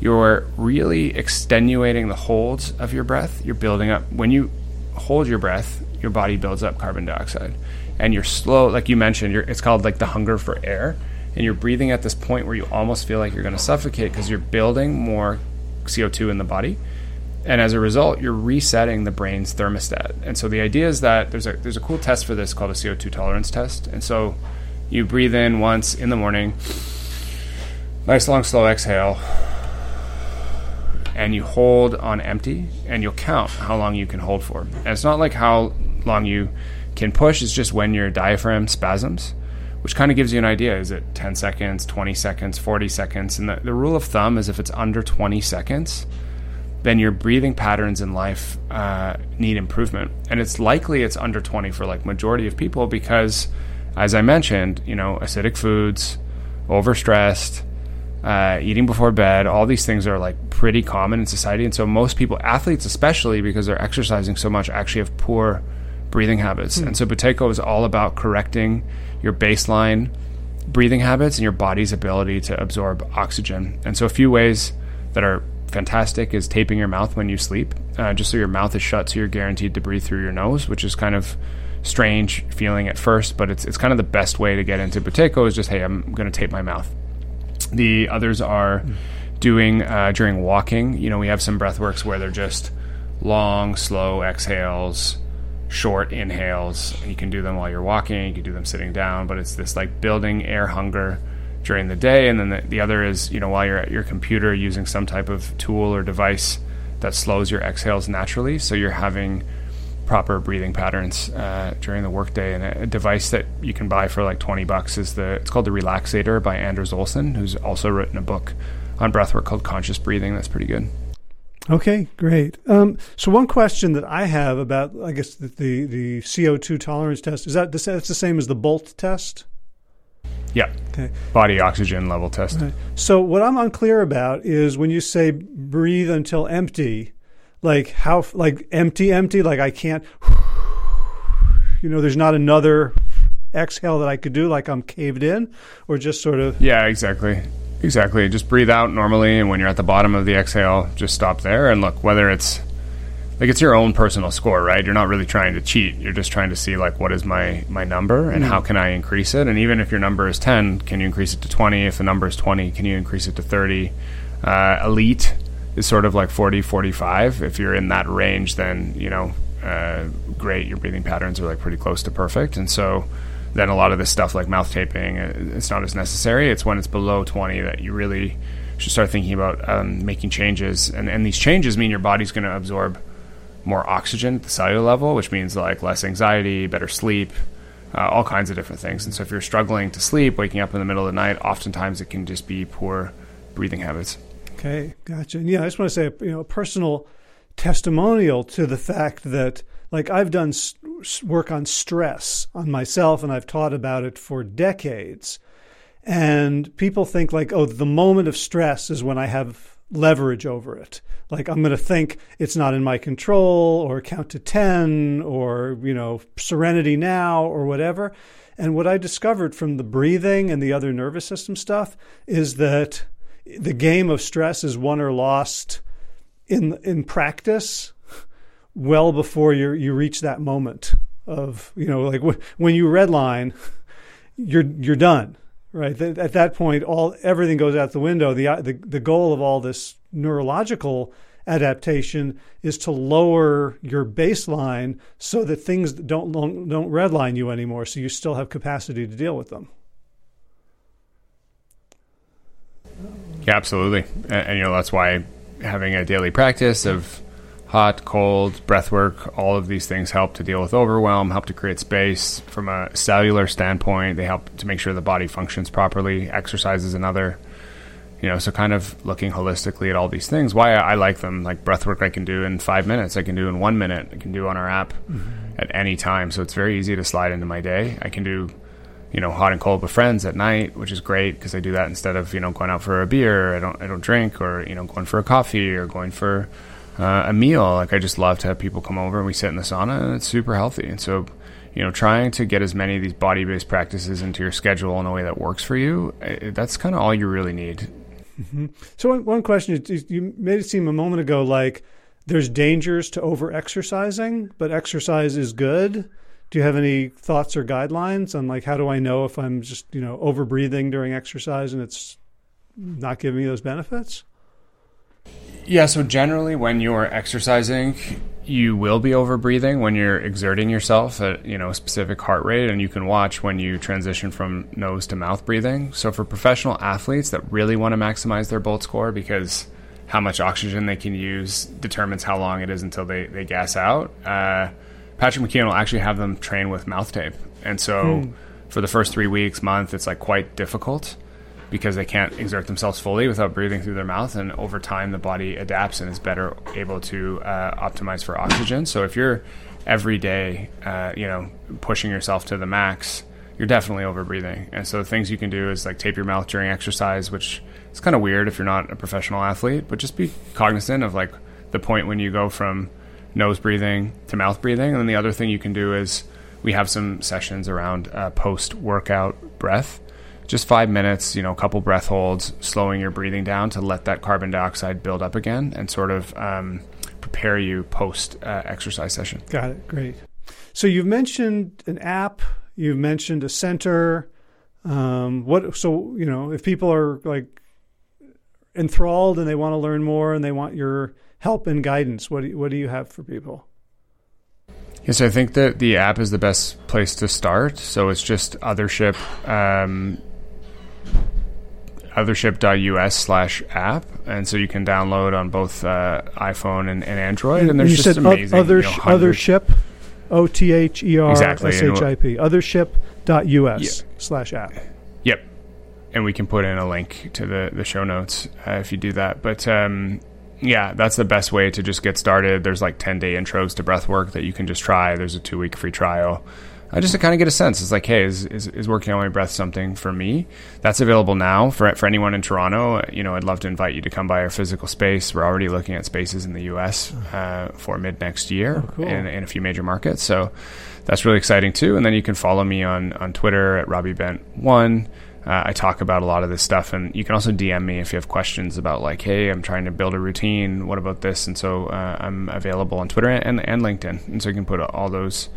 You're really extenuating the holds of your breath. You're building up when you hold your breath, your body builds up carbon dioxide. And you're slow, like you mentioned, it's called like the hunger for air. And you're breathing at this point where you almost feel like you're going to suffocate because you're building more CO2 in the body and as a result, you're resetting the brain's thermostat. And so the idea is that there's a there's a cool test for this called a CO2 tolerance test. And so you breathe in once in the morning, nice long slow exhale, and you hold on empty, and you'll count how long you can hold for. And it's not like how long you can push; it's just when your diaphragm spasms. Which kind of gives you an idea. Is it 10 seconds, 20 seconds, 40 seconds? And the, the rule of thumb is if it's under 20 seconds, then your breathing patterns in life uh, need improvement. And it's likely it's under 20 for like majority of people because, as I mentioned, you know, acidic foods, overstressed, uh, eating before bed, all these things are like pretty common in society. And so most people, athletes especially, because they're exercising so much, actually have poor breathing habits. Hmm. And so Buteyko is all about correcting your baseline breathing habits and your body's ability to absorb oxygen. And so a few ways that are fantastic is taping your mouth when you sleep, uh, just so your mouth is shut, so you're guaranteed to breathe through your nose, which is kind of strange feeling at first, but it's it's kind of the best way to get into Buteyko is just hey, I'm going to tape my mouth. The others are doing uh, during walking. You know, we have some breath works where they're just long, slow exhales, short inhales. You can do them while you're walking. You can do them sitting down, but it's this like building air hunger during the day, and then the, the other is you know while you're at your computer using some type of tool or device that slows your exhales naturally, so you're having proper breathing patterns uh, during the workday. And a, a, device that you can buy for like 20 bucks is the it's called the Relaxator by Anders Olsson, who's also written a book on breathwork called Conscious Breathing. That's pretty good. Okay, great. Um, so one question that I have about, I guess the the, the CO two tolerance test is that that's the same as the Bolt test. Yeah. Okay. Body oxygen level test. Right. So what I'm unclear about is when you say breathe until empty, like how like empty empty like I can't you know there's not another exhale that I could do like I'm caved in or just sort of Yeah, exactly. Exactly. Just breathe out normally and when you're at the bottom of the exhale, just stop there and look whether it's like it's your own personal score, right? You're not really trying to cheat. You're just trying to see like what is my my number and mm. how can I increase it? And even if your number is 10, can you increase it to 20? If the number is 20, can you increase it to 30? Uh, elite is sort of like 40, 45. If you're in that range, then you know, uh, great. Your breathing patterns are like pretty close to perfect, and so then a lot of this stuff like mouth taping, uh, it's not as necessary. It's when it's below 20 that you really should start thinking about um, making changes, and and these changes mean your body's going to absorb more oxygen at the cellular level, which means like less anxiety, better sleep, uh, all kinds of different things. And so if you're struggling to sleep, waking up in the middle of the night, oftentimes it can just be poor breathing habits. Okay, gotcha. And yeah, I just want to say, you know, a personal testimonial to the fact that, like, I've done work on stress on myself, and I've taught about it for decades. And people think like, oh, the moment of stress is when I have leverage over it. Like I'm going to think it's not in my control or count to 10 or, you know, serenity now or whatever. And what I discovered from the breathing and the other nervous system stuff is that the game of stress is won or lost in in practice well before you you reach that moment of, you know, like when you redline, you're you're done right? At that point, all everything goes out the window. The, uh, the the goal of all this neurological adaptation is to lower your baseline so that things don't don't redline you anymore. So you still have capacity to deal with them. Yeah, absolutely, and, and you know that's why having a daily practice of hot, cold, breath work, all of these things help to deal with overwhelm, help to create space from a cellular standpoint. They help to make sure the body functions properly. Exercise is another, you know, so kind of looking holistically at all these things. Why I, like them, like breath work I can do in five minutes, I can do in one minute, I can do on our app mm-hmm. at any time. So it's very easy to slide into my day. I can do you know, hot and cold with friends at night, which is great because I do that instead of you know going out for a beer. I don't I don't drink or you know going for a coffee or going for uh, a meal. Like I just love to have people come over and we sit in the sauna, and it's super healthy. And so, you know, trying to get as many of these body based practices into your schedule in a way that works for you, that's kind of all you really need. Mm-hmm. So one, one question you made it seem a moment ago like there's dangers to over exercising, but exercise is good. Do you have any thoughts or guidelines on like how do I know if I'm just you know over breathing during exercise and it's not giving me those benefits? Yeah, so generally when you're exercising, you will be over breathing when you're exerting yourself at you know a specific heart rate and you can watch when you transition from nose to mouth breathing. So for professional athletes that really want to maximize their bolt score because how much oxygen they can use determines how long it is until they, they gas out. Uh, Patrick McKeown will actually have them train with mouth tape. And so mm. for the first three weeks, month, it's like quite difficult because they can't exert themselves fully without breathing through their mouth. And over time, the body adapts and is better able to uh, optimize for oxygen. So if you're every day, uh, you know, pushing yourself to the max, you're definitely over breathing. And so things you can do is like tape your mouth during exercise, which is kind of weird if you're not a professional athlete, but just be cognizant of like the point when you go from nose breathing to mouth breathing. And then the other thing you can do is we have some sessions around uh, post workout breath just five minutes, you know, a couple breath holds, slowing your breathing down to let that carbon dioxide build up again and sort of um, prepare you post uh, exercise session. Got it. Great. So you've mentioned an app, you've mentioned a center. Um, what? So you know, if people are like enthralled and they want to learn more and they want your help and guidance, what do you, what do you have for people? Yes, I think that the app is the best place to start. So it's just Othership. Um, othership.us slash app. And so you can download on both uh, iphone and, and, android. And there's you just amazing other, you know, othership o-t-h-e-r-s-h-i-p othership.us yeah. slash app. Yep. And we can put in a link to the, the show notes uh, if you do that. But um, yeah that's the best way to just get started. There's like 10 day intros to breath work that you can just try. There's a two week free trial uh, just to kind of get a sense. It's like, hey, is, is, is working on my breath something for me? That's available now for for anyone in Toronto. You know, I'd love to invite you to come by our physical space. We're already looking at spaces in the U.S. Uh, for mid next year Oh, cool. in, in a few major markets. So that's really exciting too. And then you can follow me on on Twitter at Robbie Bent One. Uh, I talk about a lot of this stuff, and you can also DM me if you have questions about like, hey, I'm trying to build a routine. What about this? And so uh, I'm available on Twitter and, and LinkedIn, and so you can put all those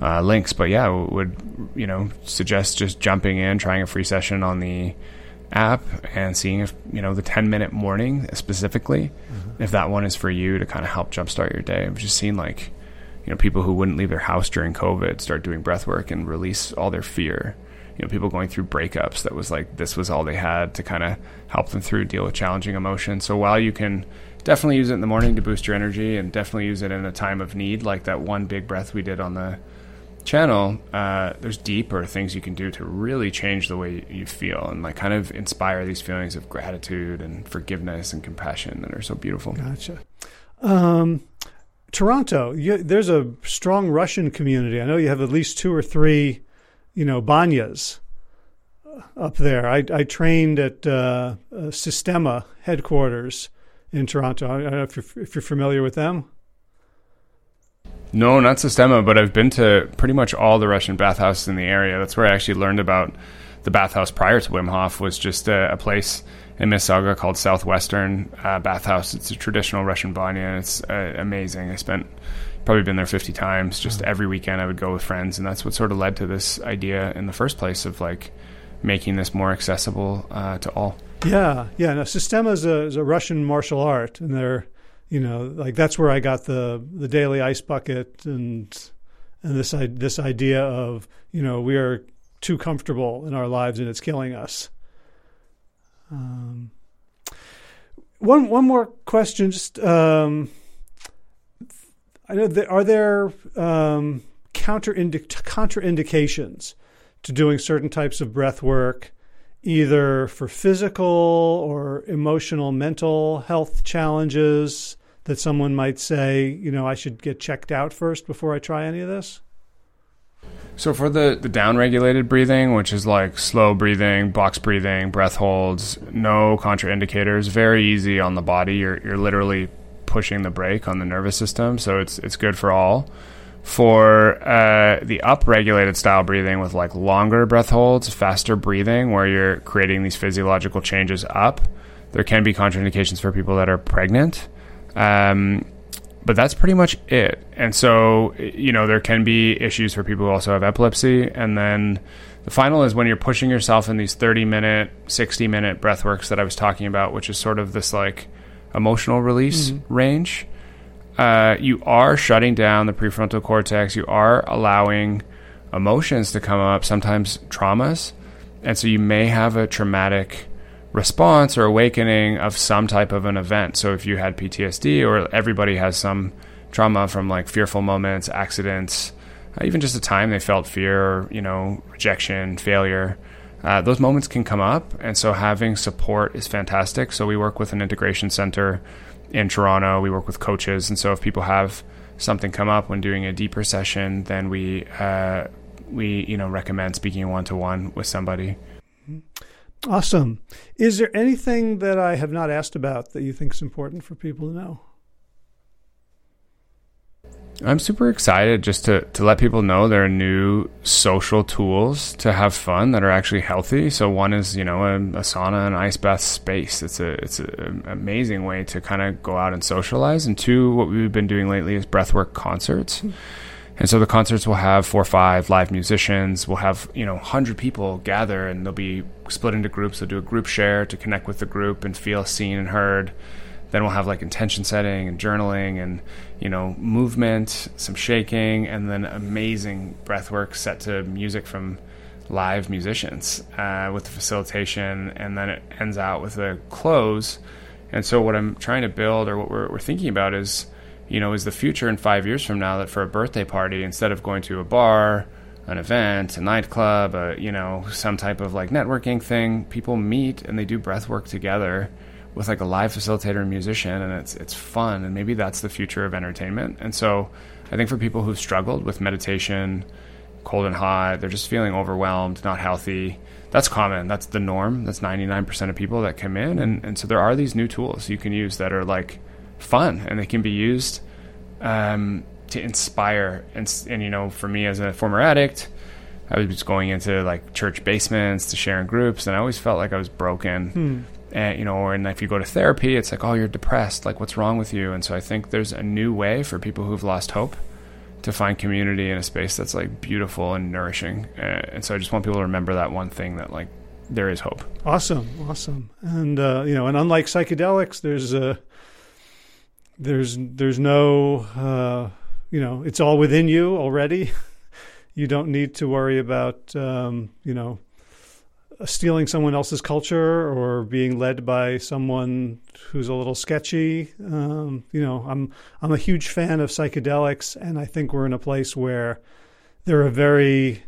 uh, links. But yeah, would you know suggest just jumping in, trying a free session on the app, and seeing if you know the 10 minute morning specifically, if that one is for you to kind of help jumpstart your day. I've just seen like you know people who wouldn't leave their house during COVID start doing breath work and release all their fear. You know, people going through breakups that was like this was all they had to kind of help them through deal with challenging emotions. So while you can definitely use it in the morning to boost your energy and definitely use it in a time of need, like that one big breath we did on the channel, uh, there's deeper things you can do to really change the way you feel and like kind of inspire these feelings of gratitude and forgiveness and compassion that are so beautiful. Gotcha. Um, Toronto, you, there's a strong Russian community. I know you have at least two or three, you know, banyas uh, up there. I, I trained at uh, uh, Systema headquarters in Toronto. I don't know if you're, if you're familiar with them. No, not Systema, but I've been to pretty much all the Russian bathhouses in the area. That's where I actually learned about the bathhouse prior to Wim Hof was just a, a place in Mississauga called Southwestern uh, Bathhouse. It's a traditional Russian banya. It's uh, amazing. I spent probably been there 50 times. Just every weekend I would go with friends, and that's what sort of led to this idea in the first place of like making this more accessible uh, to all. Yeah, yeah. No, Systema is a, is a Russian martial art, and they're, you know, like that's where I got the the daily ice bucket and and this this idea of you know we are too comfortable in our lives and it's killing us. Um, one one more question, just um, I know that are there um, counter contraindications to doing certain types of breath work either for physical or emotional mental health challenges that someone might say, you know, I should get checked out first before I try any of this? So for the the down-regulated breathing, which is like slow breathing, box breathing, breath holds, no contraindicators, very easy on the body. You're you're literally pushing the brake on the nervous system, so it's it's good for all. For uh, the up-regulated style breathing with like longer breath holds, faster breathing, where you're creating these physiological changes up, there can be contraindications for people that are pregnant. Um, but that's pretty much it. And so, you know, there can be issues for people who also have epilepsy. And then the final is when you're pushing yourself in these 30 minute, 60 minute breath works that I was talking about, which is sort of this like emotional release range. Uh, you are shutting down the prefrontal cortex. You are allowing emotions to come up, sometimes traumas. And so you may have a traumatic response or awakening of some type of an event. So if you had PTSD, or everybody has some trauma from like fearful moments, accidents, uh, even just a time they felt fear, you know, rejection, failure. Uh, those moments can come up, and so having support is fantastic. So we work with an integration center in Toronto. We work with coaches, and so if people have something come up when doing a deeper session, then we uh, we you know recommend speaking one to one with somebody. Awesome. Is there anything that I have not asked about that you think is important for people to know? I'm super excited just to, to let people know there are new social tools to have fun that are actually healthy. So one is you know a, a sauna and ice bath space. It's a it's an amazing way to kind of go out and socialize. And two, what we've been doing lately is breathwork concerts. And so the concerts will have four or five live musicians. We'll have, you know, 100 people gather and they'll be split into groups. They'll do a group share to connect with the group and feel seen and heard. Then we'll have like intention setting and journaling and, you know, movement, some shaking, and then amazing breath work set to music from live musicians uh, with the facilitation. And then it ends out with a close. And so what I'm trying to build or what we're, we're thinking about is, you know, is the future in five years from now that for a birthday party, instead of going to a bar, an event, a nightclub, a, you know, some type of like networking thing, people meet and they do breath work together with like a live facilitator and musician and it's it's fun and maybe that's the future of entertainment. And so I think for people who've struggled with meditation cold and hot. They're just feeling overwhelmed, not healthy. That's common. That's the norm. That's 99% of people that come in. And, and so there are these new tools you can use that are like fun and they can be used um, to inspire. And, and, you know, for me as a former addict, I was just going into like church basements to share in groups, and I always felt like I was broken. Hmm. And you know, or and if you go to therapy, it's like, oh, you're depressed. Like, what's wrong with you? And so I think there's a new way for people who've lost hope to find community in a space that's like beautiful and nourishing. Uh, and so I just want people to remember that one thing that like there is hope. Awesome, awesome. And uh, you know, and unlike psychedelics, there's a there's there's no uh, you know, it's all within you already. you don't need to worry about um, you know stealing someone else's culture or being led by someone who's a little sketchy. Um, you know, I'm I'm a huge fan of psychedelics, and I think we're in a place where they're a very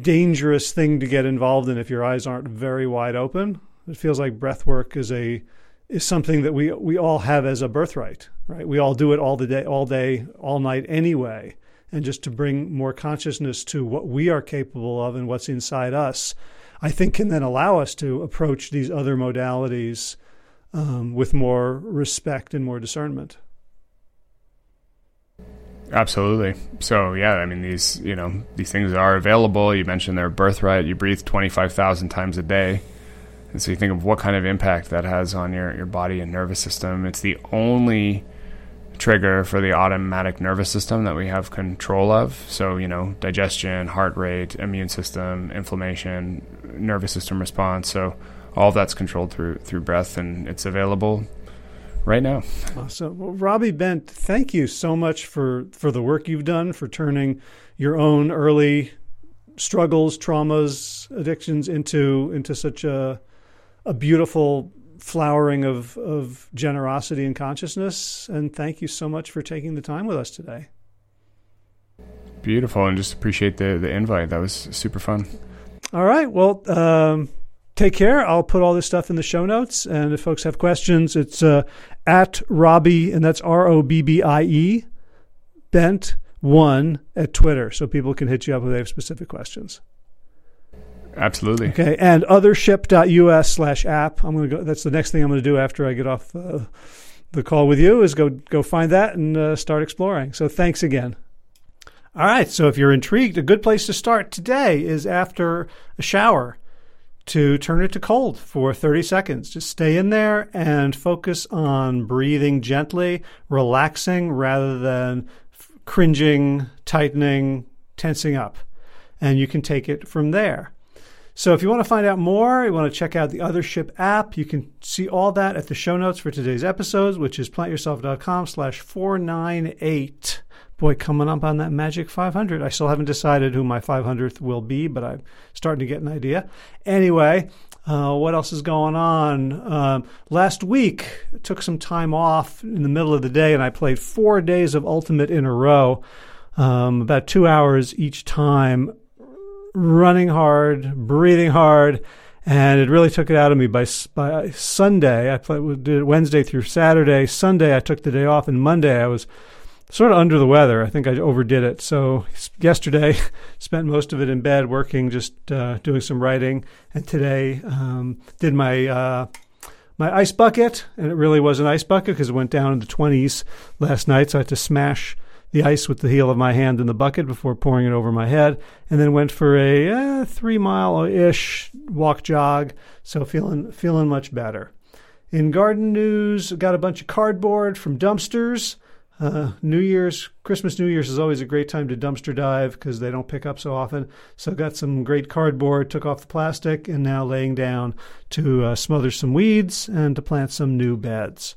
dangerous thing to get involved in if your eyes aren't very wide open. It feels like breath work is a is something that we we all have as a birthright, right? We all do it all the day, all day, all night anyway. And just to bring more consciousness to what we are capable of and what's inside us I think can then allow us to approach these other modalities um, with more respect and more discernment. Absolutely. So yeah, I mean these you know these things are available. You mentioned their birthright. You breathe twenty five thousand times a day, and so you think of what kind of impact that has on your your body and nervous system. It's the only trigger for the automatic nervous system that we have control of. So, you know, digestion, heart rate, immune system, inflammation, nervous system response. So, all that's controlled through through breath and it's available right now. Awesome. Well, Robbie Bent, thank you so much for for the work you've done for turning your own early struggles, traumas, addictions into into such a a beautiful flowering of, of generosity and consciousness. And thank you so much for taking the time with us today. Beautiful. And just appreciate the, the invite. That was super fun. All right. Well, um, take care. I'll put all this stuff in the show notes. And if folks have questions, it's uh, at Robbie, and that's R O B B I E, Bent one at Twitter. So people can hit you up if they have specific questions. Absolutely. Okay, and othership.us slash app. I'm going to go. That's the next thing I'm going to do after I get off uh, the call with you is go go find that and uh, start exploring. So thanks again. All right. So if you're intrigued, a good place to start today is after a shower to turn it to cold for 30 seconds. Just stay in there and focus on breathing gently, relaxing rather than cringing, tightening, tensing up. And you can take it from there. So if you want to find out more, you want to check out the Othership app, you can see all that at the show notes for today's episodes, which is plantyourself.com slash 498. Boy, coming up on that magic 500. I still haven't decided who my 500th will be, but I'm starting to get an idea. Anyway, uh, what else is going on? Uh, last week, I took some time off in the middle of the day, and I played four days of Ultimate in a row, um, about two hours each time running hard, breathing hard, and it really took it out of me by by Sunday. I played, did Wednesday through Saturday. Sunday I took the day off, and Monday I was sort of under the weather. I think I overdid it. So yesterday spent most of it in bed working, just uh, doing some writing, and today um, did my. Uh, my ice bucket, and it really was an ice bucket because it went down in the 20s last night, so I had to smash the ice with the heel of my hand in the bucket before pouring it over my head, and then went for a uh, three mile ish walk jog. So feeling feeling much better. In garden news, got a bunch of cardboard from dumpsters. Uh, New Year's, Christmas, New Year's is always a great time to dumpster dive because they don't pick up so often. So got some great cardboard, took off the plastic, and now laying down to uh, smother some weeds and to plant some new beds.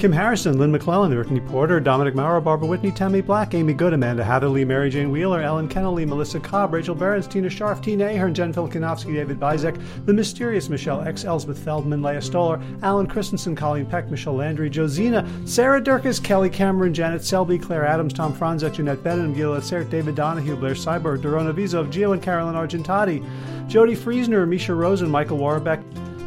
Kim Harrison, Lynn McClellan, Brittany Porter, Dominic Maurer, Barbara Whitney, Tammy Black, Amy Good, Amanda Hatherley, Mary Jane Wheeler, Ellen Kennelly, Melissa Cobb, Rachel Behrens, Tina Tina Ahern, Jen Filkanovsky, David Bizek, The Mysterious Michelle X, Elsbeth Feldman, Leah Stoller, Alan Christensen, Colleen Peck, Michelle Landry, Josina, Sarah Durkis, Kelly Cameron, Janet Selby, Claire Adams, Tom Franzek, Jeanette Bennett, Gila Sert, David Donahue, Blair Cyber, Dorona Vizov, Gio and Carolyn Argentati, Jody Friesner, Misha Rosen, Michael Warbeck,